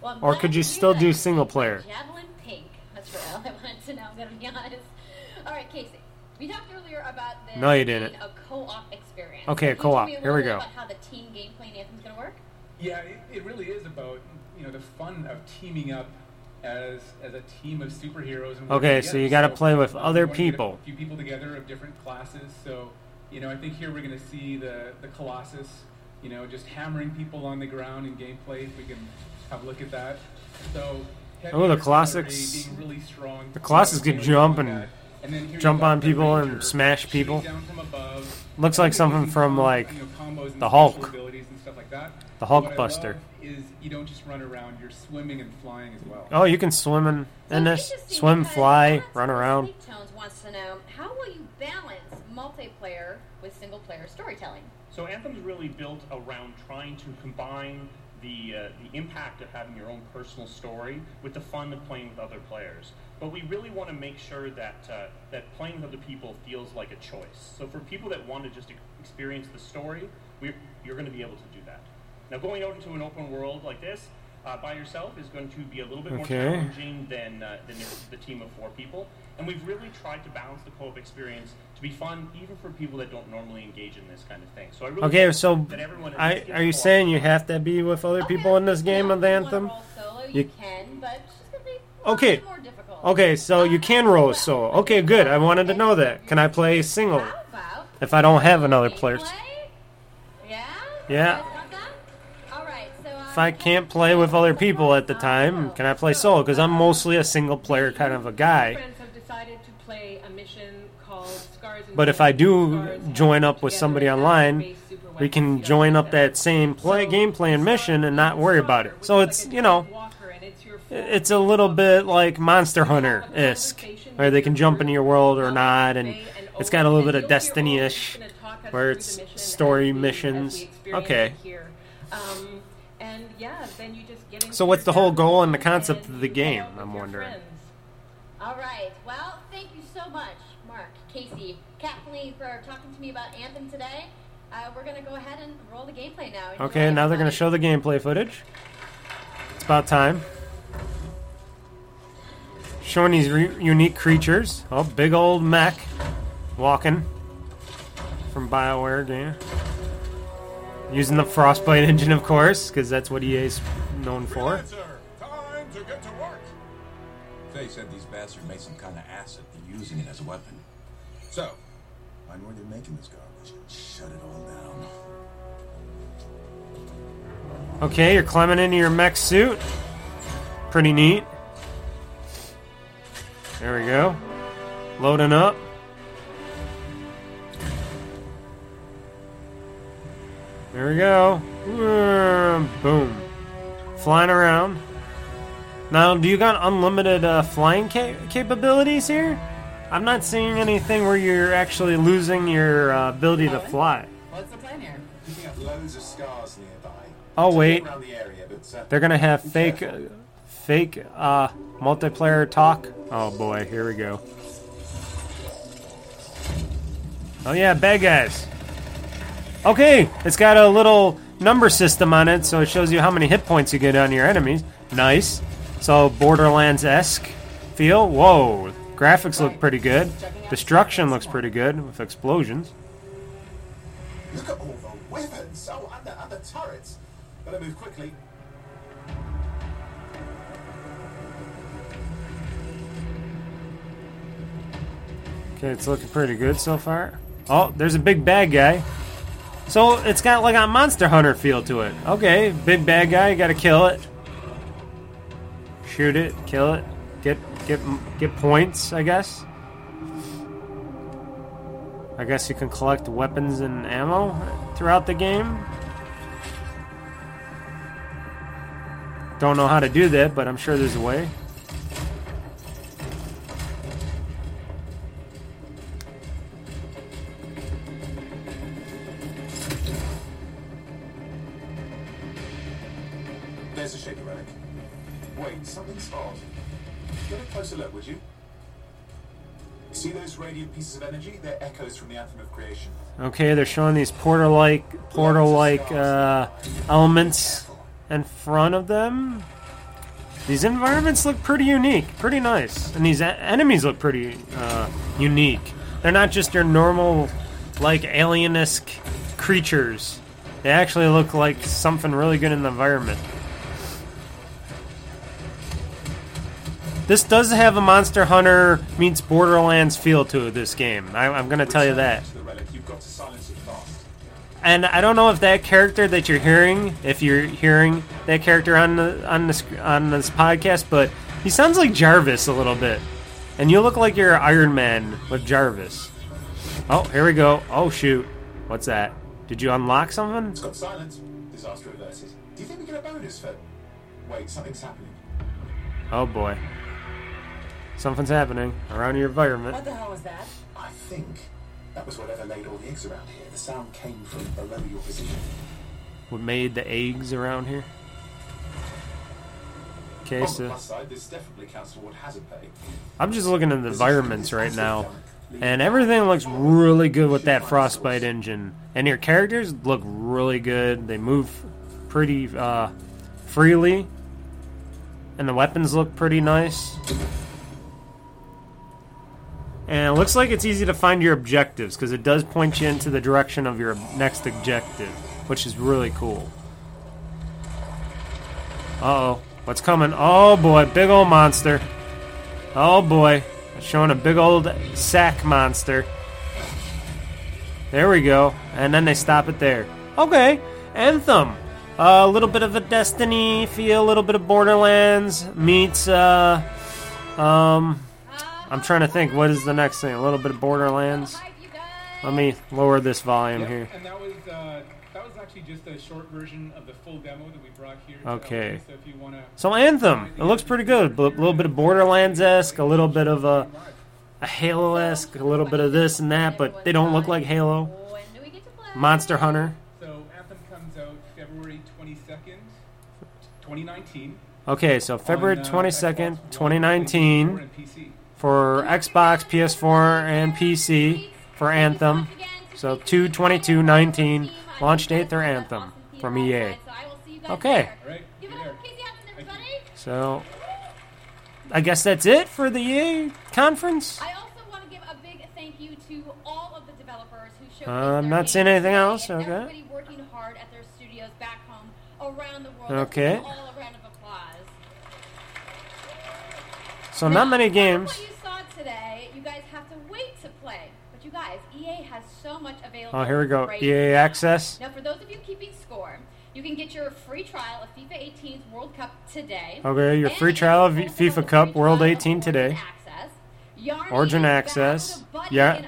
Well, Or could you still do single player? Javelin pink. That's real. I wanted to know. I'm gonna be honest. All right, Casey. We talked earlier about this No, you didn't. a co-op experience. Okay, Can you co-op. tell me a Here we go. About how the team gameplay in Anthem's gonna work? Yeah, it, it really is about you know the fun of teaming up as as a team of superheroes. And working Okay, so you gotta play with um, other we wanna get people. A few people together of different classes. So you know, I think here we're going to see the the Colossus. You know, just hammering people on the ground in gameplay. If we can have a look at that. So. Oh, the artillery, Colossus. really strong, The you Colossus know, could dealing jump with and. And then jump on people Ranger and smash people. down from above. Looks like something from like You know, the Hulk. abilities and stuff like. The Hulk what I Is you don't just run around; you're swimming and flying as well. Oh, you can swim in, in this. Swim, fly, run around. Tones wants to know how will you balance multiplayer with single-player storytelling? So Anthem's really built around trying to combine the uh, the impact of having your own personal story with the fun of playing with other players. But we really want to make sure that uh, that playing with other people feels like a choice. So for people that want to just experience the story, we're, you're going to be able to do that. Now going out into an open world like this uh, by yourself is going to be a little bit more Okay. challenging than uh, than the team of four people. And we've really tried to balance the co-op experience to be fun, even for people that don't normally engage in this kind of thing. So I really Okay, so that everyone I, are you saying you have to be with other people in this game of Anthem? Solo, you, You- can, but it's just gonna be Okay. more difficult. Okay, so you can roll a solo. Okay, good. I wanted to know that. Can I play single if I don't have another player? Yeah. Yeah. All right. Uh, If I can't play with other people at the time, can I play solo? Because I'm mostly a single player kind of a guy. friends have decided to called Scars But if I do join up with somebody online, we can join up that same play gameplay and mission and not worry about it. So it's you know, it's a little bit like Monster Hunter isk, where they can jump into your world or not, and it's got a little bit of Destiny ish, where it's story missions. Okay. Um, and yeah, then you just So what's the whole goal and the concept of the game? I'm wondering. All right. Well, thank you so much, Mark, Casey, Kathleen, for talking to me about Anthem today. Uh, we're going to go ahead and roll the gameplay now. Enjoy, Okay, now they're going to show the gameplay footage. It's about time. Showing these re- unique creatures. Oh, big old mech walking from BioWare game. Using the Frostbite engine, of course, because that's what EA's known for. Time to get to work. They said these bastards made some kind of acid. They're using it as a weapon. So, find where they're making this garbage. Shut it all down. Okay, you're climbing into your mech suit. Pretty neat. There we go. Loading up. There we go. Boom. Flying around. Now, do you got unlimited uh, flying ca- capabilities here? I'm not seeing anything where you're actually losing your uh, ability to fly. What's the plan here? Picking up loads of scars nearby. Oh wait, the area, but, uh, they're gonna have fake, uh, fake uh, multiplayer talk. Oh boy, here we go. Oh yeah, bad guys. Okay, it's got a little number system on it, so it shows you how many hit points you get on your enemies. Nice. So Borderlands esque feel. Whoa, graphics look pretty good. Destruction looks pretty good with explosions. Look at all the weapons. Oh, and the, and the turrets. Better move quickly. Okay, it's looking pretty good so far. Oh, there's a big bad guy. So it's got like a Monster Hunter feel to it. Okay, big bad guy, you gotta kill it. Shoot it, kill it, get get get points, I guess. I guess you can collect weapons and ammo throughout the game. Don't know how to do that, but I'm sure there's a way. Okay, they're showing these portal-like, portal-like uh, elements in front of them. These environments look pretty unique, pretty nice, and these enemies look pretty uh, unique. They're not just your normal, like alien-esque creatures. They actually look like something really good in the environment. This does have a Monster Hunter meets Borderlands feel to this game. I, I'm going to tell you that. And I don't know if that character that you're hearing, if you're hearing that character on the on the sc- on this podcast, but he sounds like Jarvis a little bit, and you look like you're Iron Man with Jarvis. Oh, here we go. Oh shoot, what's that? Did you unlock something? It's got silence. Disaster averted. Do you think we get a bonus for... Wait, something's happening. Oh boy, something's happening around your environment. What the hell was that? I think that was whatever laid all the eggs around here. The sound came from below your position. What made the eggs around here? Okay, so side, this definitely counts toward hazard pay. I'm just looking at the environments right now, and everything looks really good with that frostbite engine. And your characters look really good. They move pretty uh, freely, and the weapons look pretty nice. And it looks like it's easy to find your objectives because it does point you into the direction of your next objective, which is really cool. Uh oh, what's coming? Oh boy, big old monster. Oh boy, showing a big old sack monster. There we go, and then they stop it there. Okay, Anthem. a little bit of a Destiny feel, a little bit of Borderlands meets. Uh, um, I'm trying to think. What is the next thing? A little bit of Borderlands. Let me lower this volume yep, here. And that was uh, that was actually just a short version of the full demo that we brought here. Okay. So, if you wanna so Anthem, it looks pretty good. A little bit of Borderlands esque, a little bit of a, a Halo esque, a little bit of this and that, but they don't look like Halo. Monster Hunter. So Anthem comes out February 22nd, 2019. Okay, so February uh, 22nd, 2019 for Xbox, PS4, and PC for Anthem. So 22219 launch date for Anthem from EA. Okay. So I guess that's it for the EA conference. I also want to give a big thank you to all of the developers who showcased Uh, I'm not seeing anything else. Okay. Everybody working hard at their studios back home around the world. Okay. Let's give them all a round of applause. So not many games. What you saw today, you guys have to wait to play. But you guys, EA has so much available. Oh, here we go. right EA now. Access. Now, for those of you keeping score, you can get your free trial of FIFA 18's World Cup today. Okay, your free trial of FIFA Cup World 18 today. Origin Access. Yeah.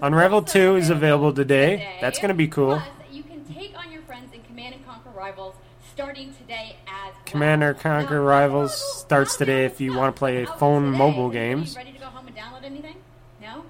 Unravel 2 is available today. That's going to be cool. Plus, you can take on your friends in Command and Conquer Rivals starting today as Command and Conquer Rivals starts today if you want to play phone mobile games. ready to go home and download anything? No?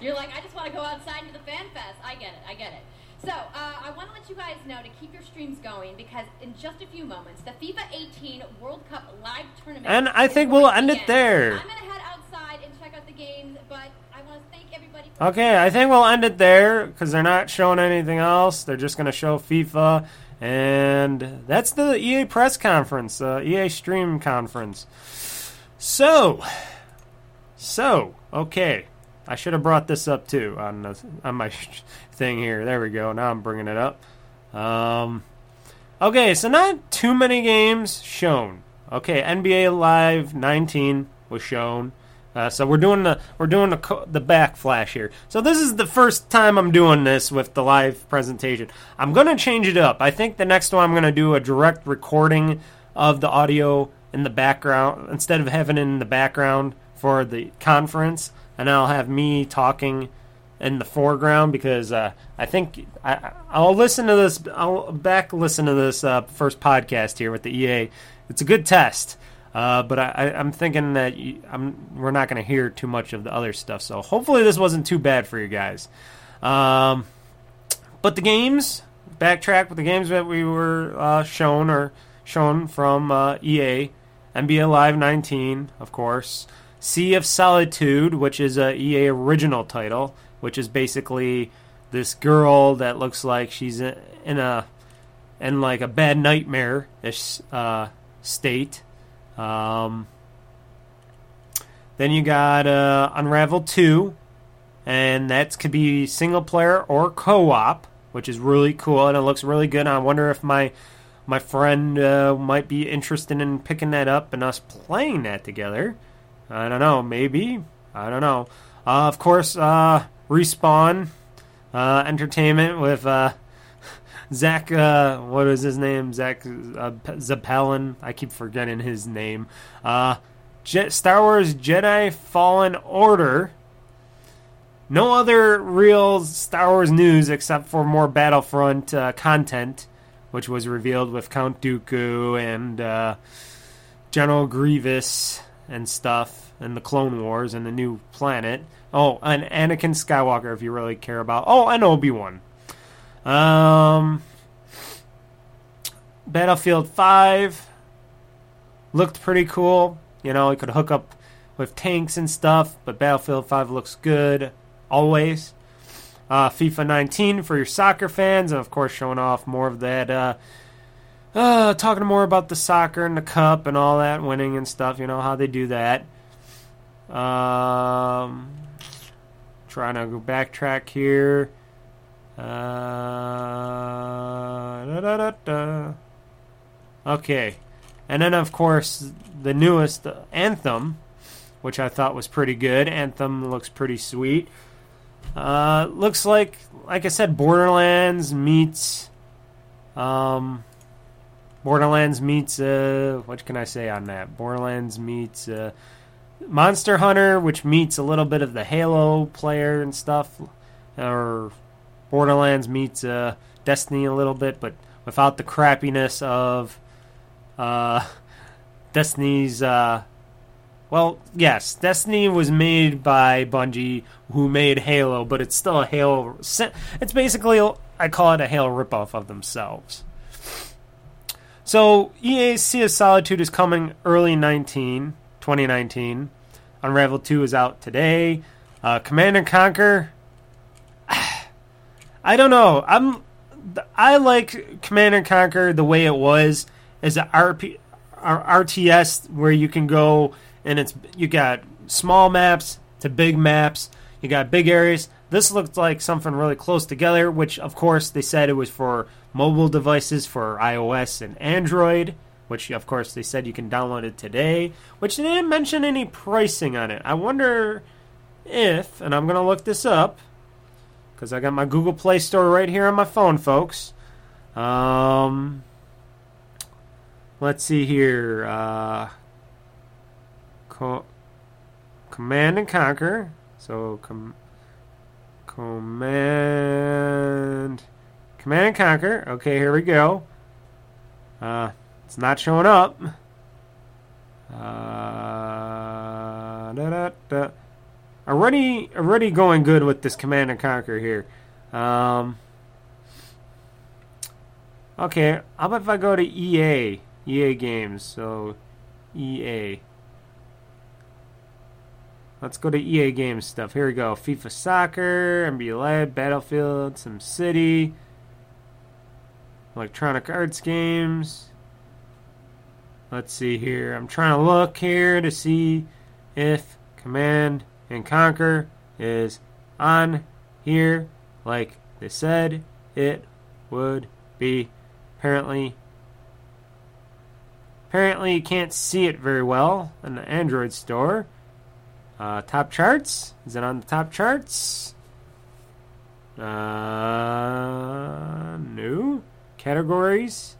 You're like, I want to go outside into the fan fest. I get it. I get it. So, uh, I want to let you guys know to keep your streams going because in just a few moments, the FIFA 18 World Cup live tournament. And I think we'll to end it there. I'm to head outside and check out the games, but I want to thank everybody for Okay, I think we'll end it there because they're not showing anything else. They're just going to show FIFA. And that's the EA press conference, uh, EA stream conference. So, so, okay. I should have brought this up too on the, on my thing here. There we go. Now I'm bringing it up. Um, okay, so not too many games shown. Okay, NBA Live 19 was shown. Uh, so we're doing the we're doing the the backflash here. So this is the first time I'm doing this with the live presentation. I'm gonna change it up. I think the next one I'm gonna do a direct recording of the audio in the background instead of having it in the background for the conference, and I'll have me talking in the foreground because uh, I think I, I'll listen to this. I'll back listen to this uh, first podcast here with the EA. It's a good test. Uh, but I, I'm thinking that you, we're not going to hear too much of the other stuff. So hopefully this wasn't too bad for you guys. Um, but the games, backtrack with the games that we were uh, shown or shown from uh, EA, NBA Live 19, of course, Sea of Solitude, which is a EA original title, which is basically this girl that looks like she's in a in like a bad nightmare ish uh, state. Um, then you got uh, Unravel 2, and that could be single player or co op, which is really cool and it looks really good. I wonder if my my friend uh, might be interested in picking that up and us playing that together. I don't know, maybe. I don't know. Uh, of course, uh, Respawn uh, Entertainment with uh, Zach, uh, what is his name? Zach uh, I keep forgetting his name. Je- Star Wars Jedi Fallen Order. No other real Star Wars news except for more Battlefront content, which was revealed with Count Dooku and General Grievous and stuff, and the Clone Wars and the new planet. Oh, and Anakin Skywalker, if you really care about. Oh, and Obi Wan. Um, Battlefield 5 looked pretty cool. You know, it could hook up with tanks and stuff, but Battlefield 5 looks good always. Uh, FIFA 19 for your soccer fans, and of course, showing off more of that. Uh, uh, talking more about the soccer and the cup and all that, winning and stuff. You know how they do that. Um, trying to go backtrack here. Uh. Okay. And then, of course, the newest Anthem, which I thought was pretty good. Anthem looks pretty sweet. Uh, looks like, like I said, Borderlands meets. Um, Borderlands meets. Uh, what can I say on that? Borderlands meets. Uh, Monster Hunter, which meets a little bit of the Halo player and stuff. Or Borderlands meets uh, Destiny a little bit, but without the crappiness of uh, Destiny's. Uh, well, yes, Destiny was made by Bungie, who made Halo, but it's still a Halo. It's basically, I call it a Halo ripoff of themselves. So, EA's Sea of Solitude is coming early 19, 2019. Unravel 2 is out today. Uh, Command and Conquer. I don't know. I'm. I like Command and Conquer the way it was as an RP, RTS where you can go and it's you got small maps to big maps. You got big areas. This looked like something really close together, which of course they said it was for mobile devices for iOS and Android, which of course they said you can download it today, which they didn't mention any pricing on it. I wonder if, and I'm going to look this up because I got my Google Play Store right here on my phone, folks. Um, let's see here. Uh, co- Command and Conquer. So com- command command and conquer. Okay, here we go. Uh, it's not showing up. Uh, da, da, da. Already, already going good with this command and conquer here. Um, okay, how about if I go to EA, EA games? So, EA. Let's go to EA Games stuff. Here we go. FIFA Soccer, NBA Live, Battlefield, Sim City, Electronic Arts games. Let's see here. I'm trying to look here to see if Command and Conquer is on here like they said it would be. Apparently, apparently you can't see it very well in the Android store. Uh, top charts? Is it on the top charts? Uh, new categories.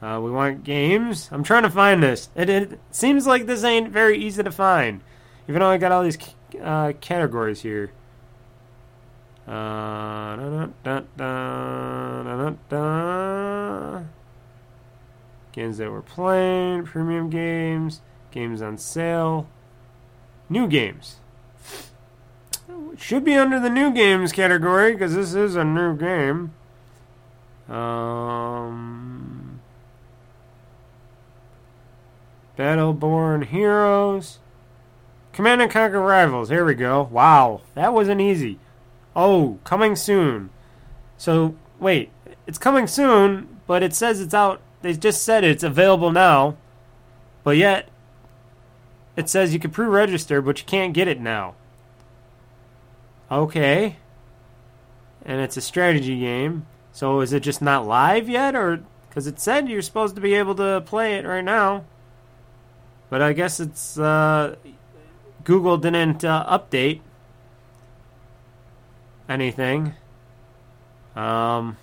Uh, we want games. I'm trying to find this. It, it seems like this ain't very easy to find, even though I got all these uh, categories here. Uh, dun, dun, dun, games that we're playing, premium games, games on sale, new games. Should be under the new games category because this is a new game. Um, Battleborn Heroes. Command and Conquer Rivals. Here we go. Wow, that wasn't easy. Oh, coming soon. So, wait, it's coming soon, but it says it's out. They just said it's available now, but yet it says you can pre register, but you can't get it now. Okay. And it's a strategy game. So is it just not live yet? Or. Because it said you're supposed to be able to play it right now. But I guess it's. Uh, Google didn't uh, update anything. Um.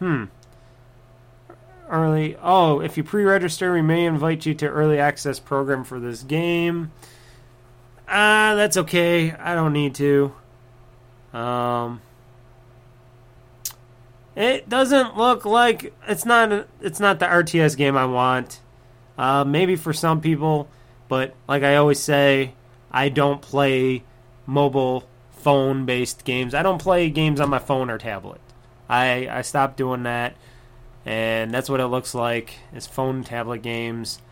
Hmm. Early. Oh, if you pre register, we may invite you to early access program for this game. Ah, uh, that's okay. I don't need to. Um. It doesn't look like it's not it's not the RTS game I want. Uh, maybe for some people, but like I always say, I don't play mobile phone based games. I don't play games on my phone or tablet. I I stopped doing that, and that's what it looks like. Is phone tablet games.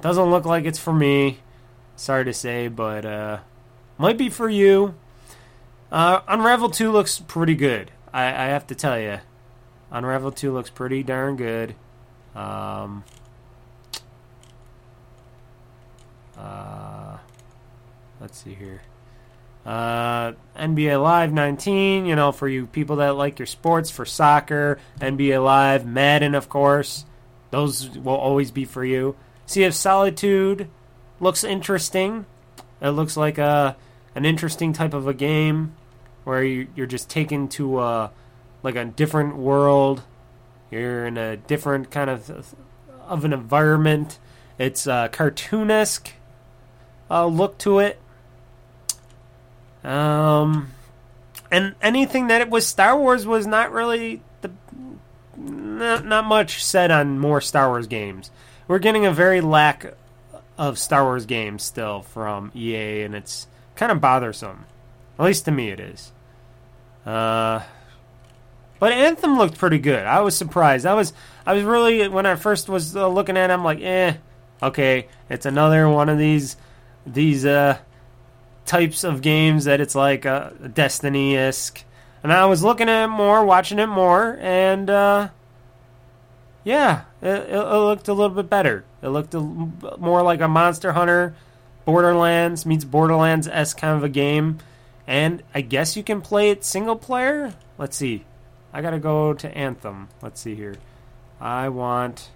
Doesn't look like it's for me. Sorry to say, but uh, might be for you. Uh, Unravel 2 looks pretty good. I, I have to tell you. Unravel 2 looks pretty darn good. Um, uh, let's see here. Uh, NBA Live 19, you know, for you people that like your sports, for soccer, NBA Live, Madden, of course. Those will always be for you. Sea of Solitude looks interesting. It looks like a an interesting type of a game where you, you're just taken to a like a different world. You're in a different kind of of an environment. It's uh, cartoonesque uh, look to it. Um, and anything that it was Star Wars was not really the not, not much said on more Star Wars games. We're getting a very lack of Star Wars games still from EA, and it's kind of bothersome. At least to me, it is. Uh, but Anthem looked pretty good. I was surprised. I was I was really when I first was uh, looking at, it, I'm like, eh. Okay, it's another one of these these uh types of games that it's like uh, Destiny esque. And I was looking at it more, watching it more, and uh, yeah, it, it, looked a little bit better. It looked a, more like a Monster Hunter, Borderlands meets Borderlands s kind of a game. And I guess you can play it single player. Let's see. I gotta go to Anthem. Let's see here. I want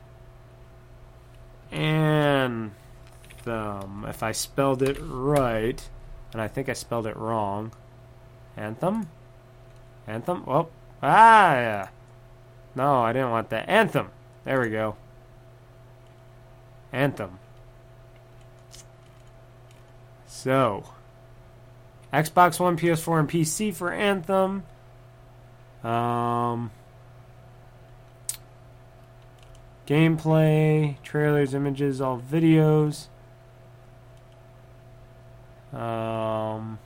Anthem. If I spelled it right, and I think I spelled it wrong. Anthem? Anthem? Oh, ah, yeah. No, I didn't want that. Anthem. There we go. Anthem. So, Xbox One, PS4, and PC for Anthem. Um, gameplay, trailers, images, all videos. Um,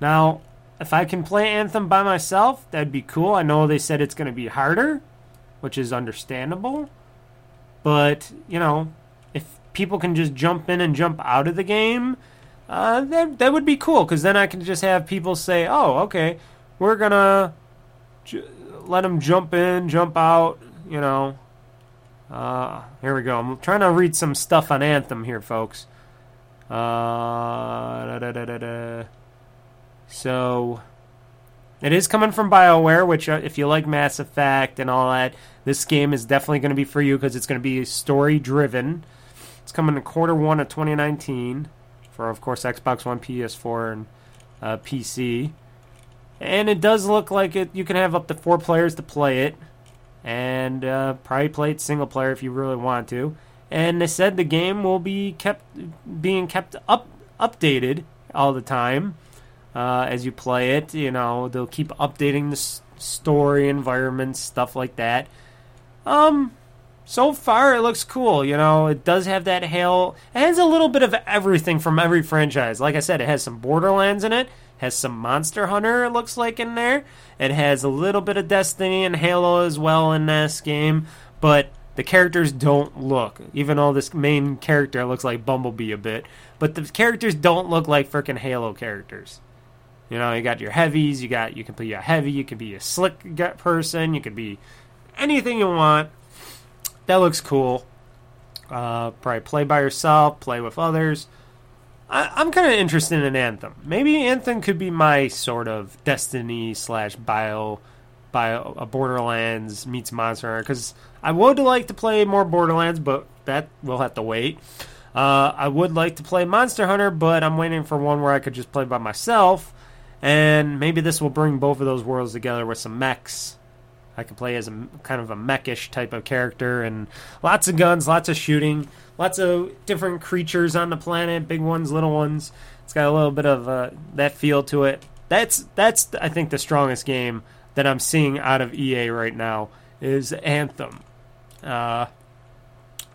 now, if I can play Anthem by myself, that'd be cool. I know they said it's going to be harder, which is understandable. But, you know, if people can just jump in and jump out of the game, uh, that, that would be cool. Because then I can just have people say, oh, okay, we're j- let them jump in, jump out, you know. Uh, here we go. I'm trying to read some stuff on Anthem here, folks. Uh, so it is coming from BioWare, which uh, if you like Mass Effect and all that, this game is definitely going to be for you because it's going to be story driven. It's coming in quarter one of 2019 for, of course, Xbox One, PS4, and uh, PC. And it does look like it. You can have up to four players to play it, and uh, probably play it single player if you really want to and they said the game will be kept being kept up updated all the time uh, as you play it. You know, they'll keep updating the s- story, environments, stuff like that. Um, so far it looks cool. You know, it does have that Halo. It has a little bit of everything from every franchise. Like I said, it has some Borderlands in it. Has some Monster Hunter, it looks like, in there. It has a little bit of Destiny and Halo as well in this game. But the characters don't look, even though this main character looks like Bumblebee a bit, but the characters don't look like freaking Halo characters. You know, you got your heavies, you got you can be a heavy, you can be a slick person, you can be anything you want. That looks cool. Uh, probably play by yourself, play with others. I, am kind of interested in Anthem. Maybe Anthem could be my sort of Destiny slash Bio Bio a Borderlands meets Monster Hunter because I would like to play more Borderlands, but that will have to wait. Uh, I would like to play Monster Hunter, but I'm waiting for one where I could just play by myself, and maybe this will bring both of those worlds together with some mechs. I can play as a kind of a mechish type of character, and lots of guns, lots of shooting, lots of different creatures on the planet, big ones, little ones. It's got a little bit of uh, that feel to it. That's that's I think the strongest game that I'm seeing out of EA right now is Anthem. Uh,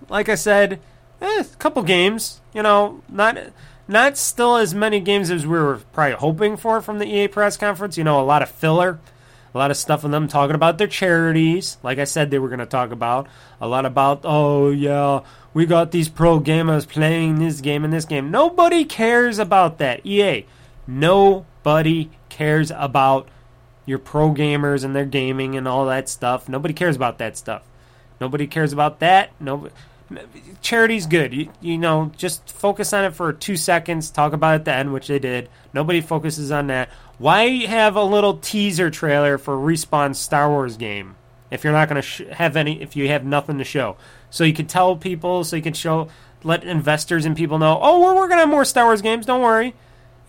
like I said, eh, a couple games. You know, not not still as many games as we were probably hoping for from the EA press conference. You know, a lot of filler, a lot of stuff on them talking about their charities. Like I said, they were going to talk about a lot about. Oh yeah, we got these pro gamers playing this game and this game. Nobody cares about that. EA, nobody cares about your pro gamers and their gaming and all that stuff. Nobody cares about that stuff. Nobody cares about that. No, charity's good. You, you know, just focus on it for two seconds. Talk about it at the end, which they did. Nobody focuses on that. Why have a little teaser trailer for Respawn's Star Wars game if you're not going to sh- have any? If you have nothing to show, so you can tell people, so you can show, let investors and people know. Oh, we're working on more Star Wars games. Don't worry.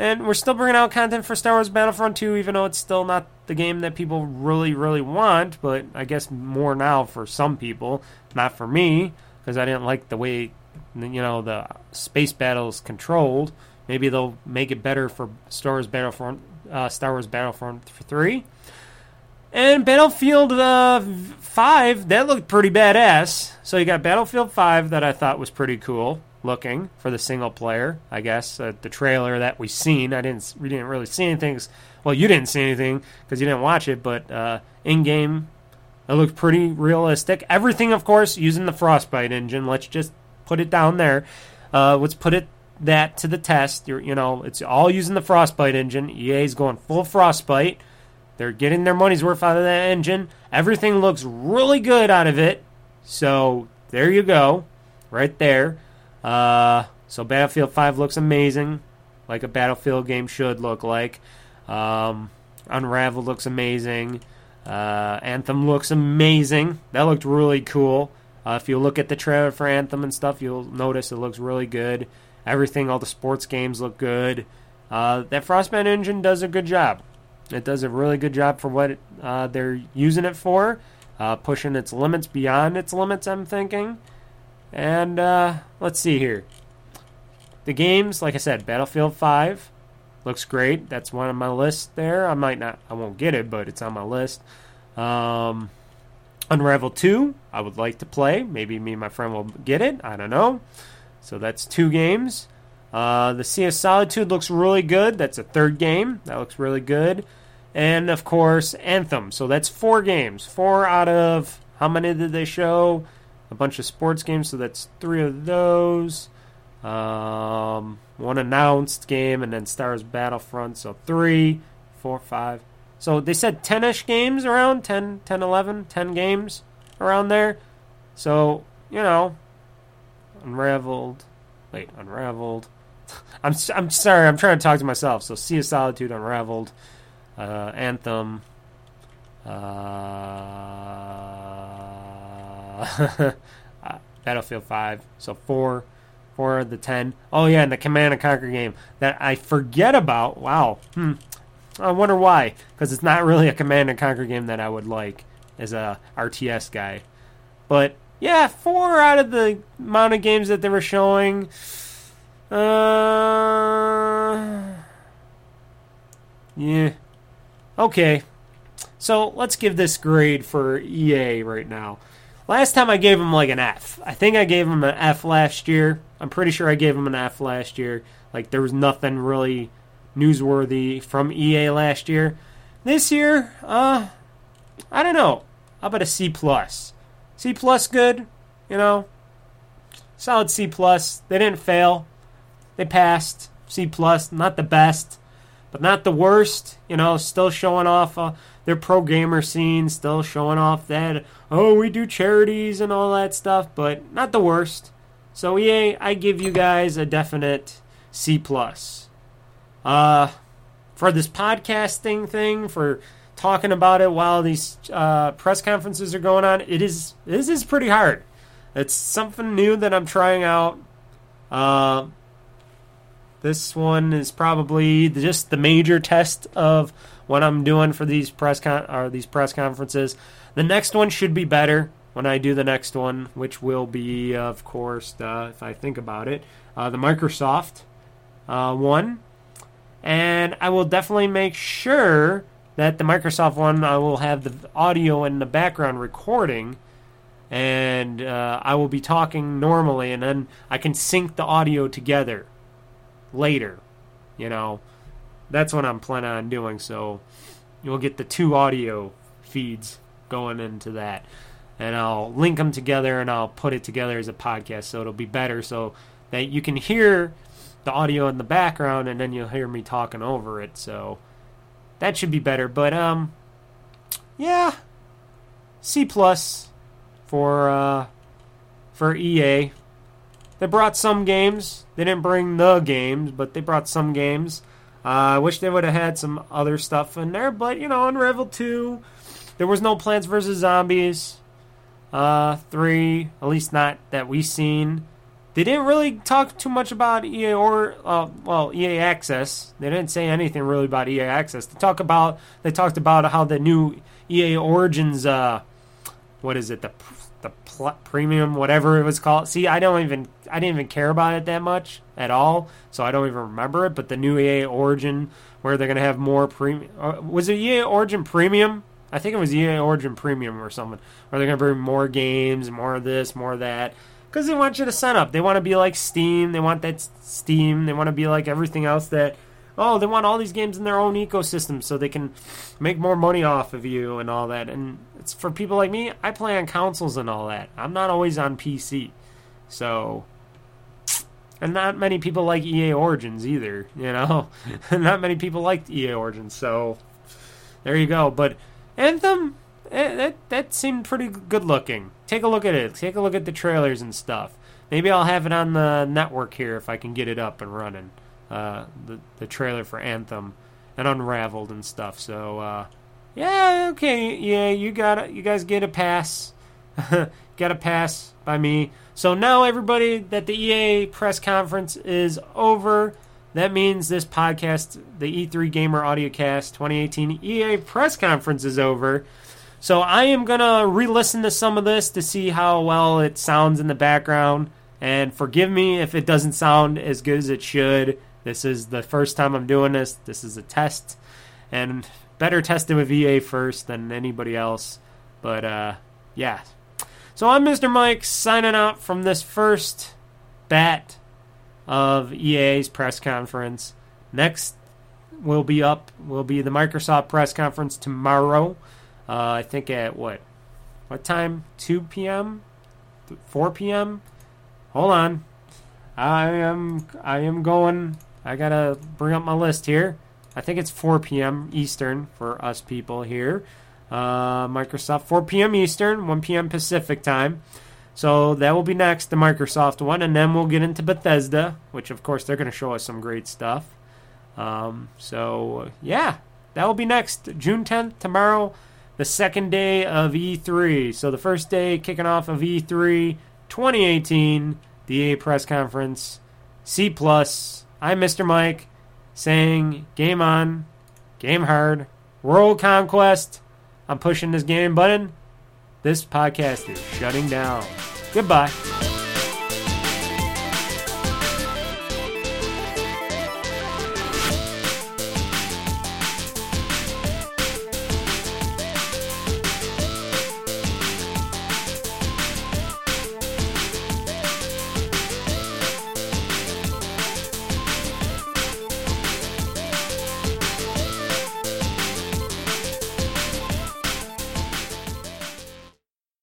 And we're still bringing out content for Star Wars Battlefront 2, even though it's still not the game that people really, really want. But I guess more now for some people, not for me, because I didn't like the way, you know, the space battles controlled. Maybe they'll make it better for Star Wars Battlefront, uh, Star Wars Battlefront 3. And Battlefield uh, 5, that looked pretty badass. So you got Battlefield 5 that I thought was pretty cool looking for the single player. I guess uh, the trailer that we seen, I didn't we didn't really see anything. Well, you didn't see anything because you didn't watch it, but uh, in game It looked pretty realistic. Everything, of course, using the Frostbite engine. Let's just put it down there. Uh, let's put it that to the test. You're, you know, it's all using the Frostbite engine. EA's going full Frostbite. They're getting their money's worth out of that engine. Everything looks really good out of it. So there you go, right there. Uh, so Battlefield 5 looks amazing, like a Battlefield game should look like. Um, Unravel looks amazing. Uh, Anthem looks amazing. That looked really cool. Uh, if you look at the trailer for Anthem and stuff, you'll notice it looks really good. Everything, all the sports games look good. Uh, that Frostbite engine does a good job. It does a really good job for what uh, they're using it for, uh, pushing its limits beyond its limits, I'm thinking. And uh, let's see here. The games, like I said, Battlefield 5 looks great. That's one on my list there. I might not, I won't get it, but it's on my list. Um, Unravel 2, I would like to play. Maybe me and my friend will get it. I don't know. So that's two games. Uh, the Sea of Solitude looks really good. That's a third game. That looks really good. And of course, Anthem. So that's four games. Four out of how many did they show? A bunch of sports games. So that's three of those. Um, one announced game, and then Stars Battlefront. So three, four, five. So they said 10 ish games around 10, 10, 11, 10 games around there. So, you know, Unraveled. Wait, Unraveled. I'm I'm sorry. I'm trying to talk to myself. So, Sea of Solitude, Unraveled, uh, Anthem, uh, Battlefield Five. So four, four of the ten. Oh yeah, and the Command and Conquer game that I forget about. Wow. Hmm. I wonder why. Because it's not really a Command and Conquer game that I would like as a RTS guy. But yeah, four out of the amount of games that they were showing. Uh, yeah. Okay. So let's give this grade for EA right now. Last time I gave them like an F. I think I gave them an F last year. I'm pretty sure I gave them an F last year. Like there was nothing really newsworthy from EA last year. This year, uh, I don't know. How about a C plus? C plus good, you know. Solid C plus. They didn't fail. They passed. C plus, not the best, but not the worst. You know, still showing off uh, their pro gamer scene, still showing off that oh we do charities and all that stuff, but not the worst. So EA, I give you guys a definite C plus. Uh, for this podcasting thing, for talking about it while these uh, press conferences are going on, it is this is pretty hard. It's something new that I'm trying out. Uh, this one is probably just the major test of what I'm doing for these press con- or these press conferences. The next one should be better when I do the next one, which will be, of course, uh, if I think about it, uh, the Microsoft uh, one and I will definitely make sure that the Microsoft one I will have the audio in the background recording, and uh, I will be talking normally, and then I can sync the audio together later. You know, that's what I'm planning on doing. So you'll get the two audio feeds going into that, and I'll link them together, and I'll put it together as a podcast, so it'll be better, so that you can hear the audio in the background and then you'll hear me talking over it. So that should be better. But um yeah. C plus for uh for EA. They brought some games. They didn't bring the games, but they brought some games. Uh, I wish they would have had some other stuff in there, but you know, Unravel 2, there was no Plants vs. Zombies. Uh, 3, at least not that we seen. They didn't really talk too much about EA or uh, well EA Access. They didn't say anything really about EA Access. They talk about they talked about how the new EA Origins uh, what is it the the pl- premium whatever it was called. See, I don't even I didn't even care about it that much at all, so I don't even remember it. But the new EA Origin where they're gonna have more premium uh, was it EA Origin Premium? I think it was EA Origin Premium or something. Where they're gonna bring more games, more of this, more of that because they want you to sign up. They want to be like Steam. They want that Steam. They want to be like everything else that. Oh, they want all these games in their own ecosystem so they can make more money off of you and all that. And it's for people like me. I play on consoles and all that. I'm not always on PC, so and not many people like EA Origins either. You know, not many people like EA Origins. So there you go. But Anthem, eh, that that seemed pretty good looking. Take a look at it. Take a look at the trailers and stuff. Maybe I'll have it on the network here if I can get it up and running. Uh, the the trailer for Anthem and Unraveled and stuff. So uh, yeah, okay, yeah, you got you guys get a pass. got a pass by me. So now everybody that the EA press conference is over. That means this podcast, the E3 Gamer Audiocast 2018 EA press conference is over. So I am going to re-listen to some of this to see how well it sounds in the background and forgive me if it doesn't sound as good as it should. This is the first time I'm doing this. This is a test, and better test it with EA first than anybody else. But uh, yeah. So I'm Mr. Mike signing out from this first bat of EA's press conference. Next will be up will be the Microsoft press conference tomorrow. Uh, I think at what what time? 2 p.m. 4 p.m. Hold on. I am I am going I gotta bring up my list here. I think it's 4 p.m. Eastern for us people here. Uh, Microsoft 4 p.m. Eastern, 1 p.m. Pacific time. So that will be next, the Microsoft one, and then we'll get into Bethesda, which of course they're going to show us some great stuff. Um, so yeah, that will be next, June 10th tomorrow, the second day of E3. So the first day kicking off of E3 2018, the EA press conference, C plus. I'm Mr. Mike saying game on, game hard, world conquest. I'm pushing this game button. This podcast is shutting down. Goodbye.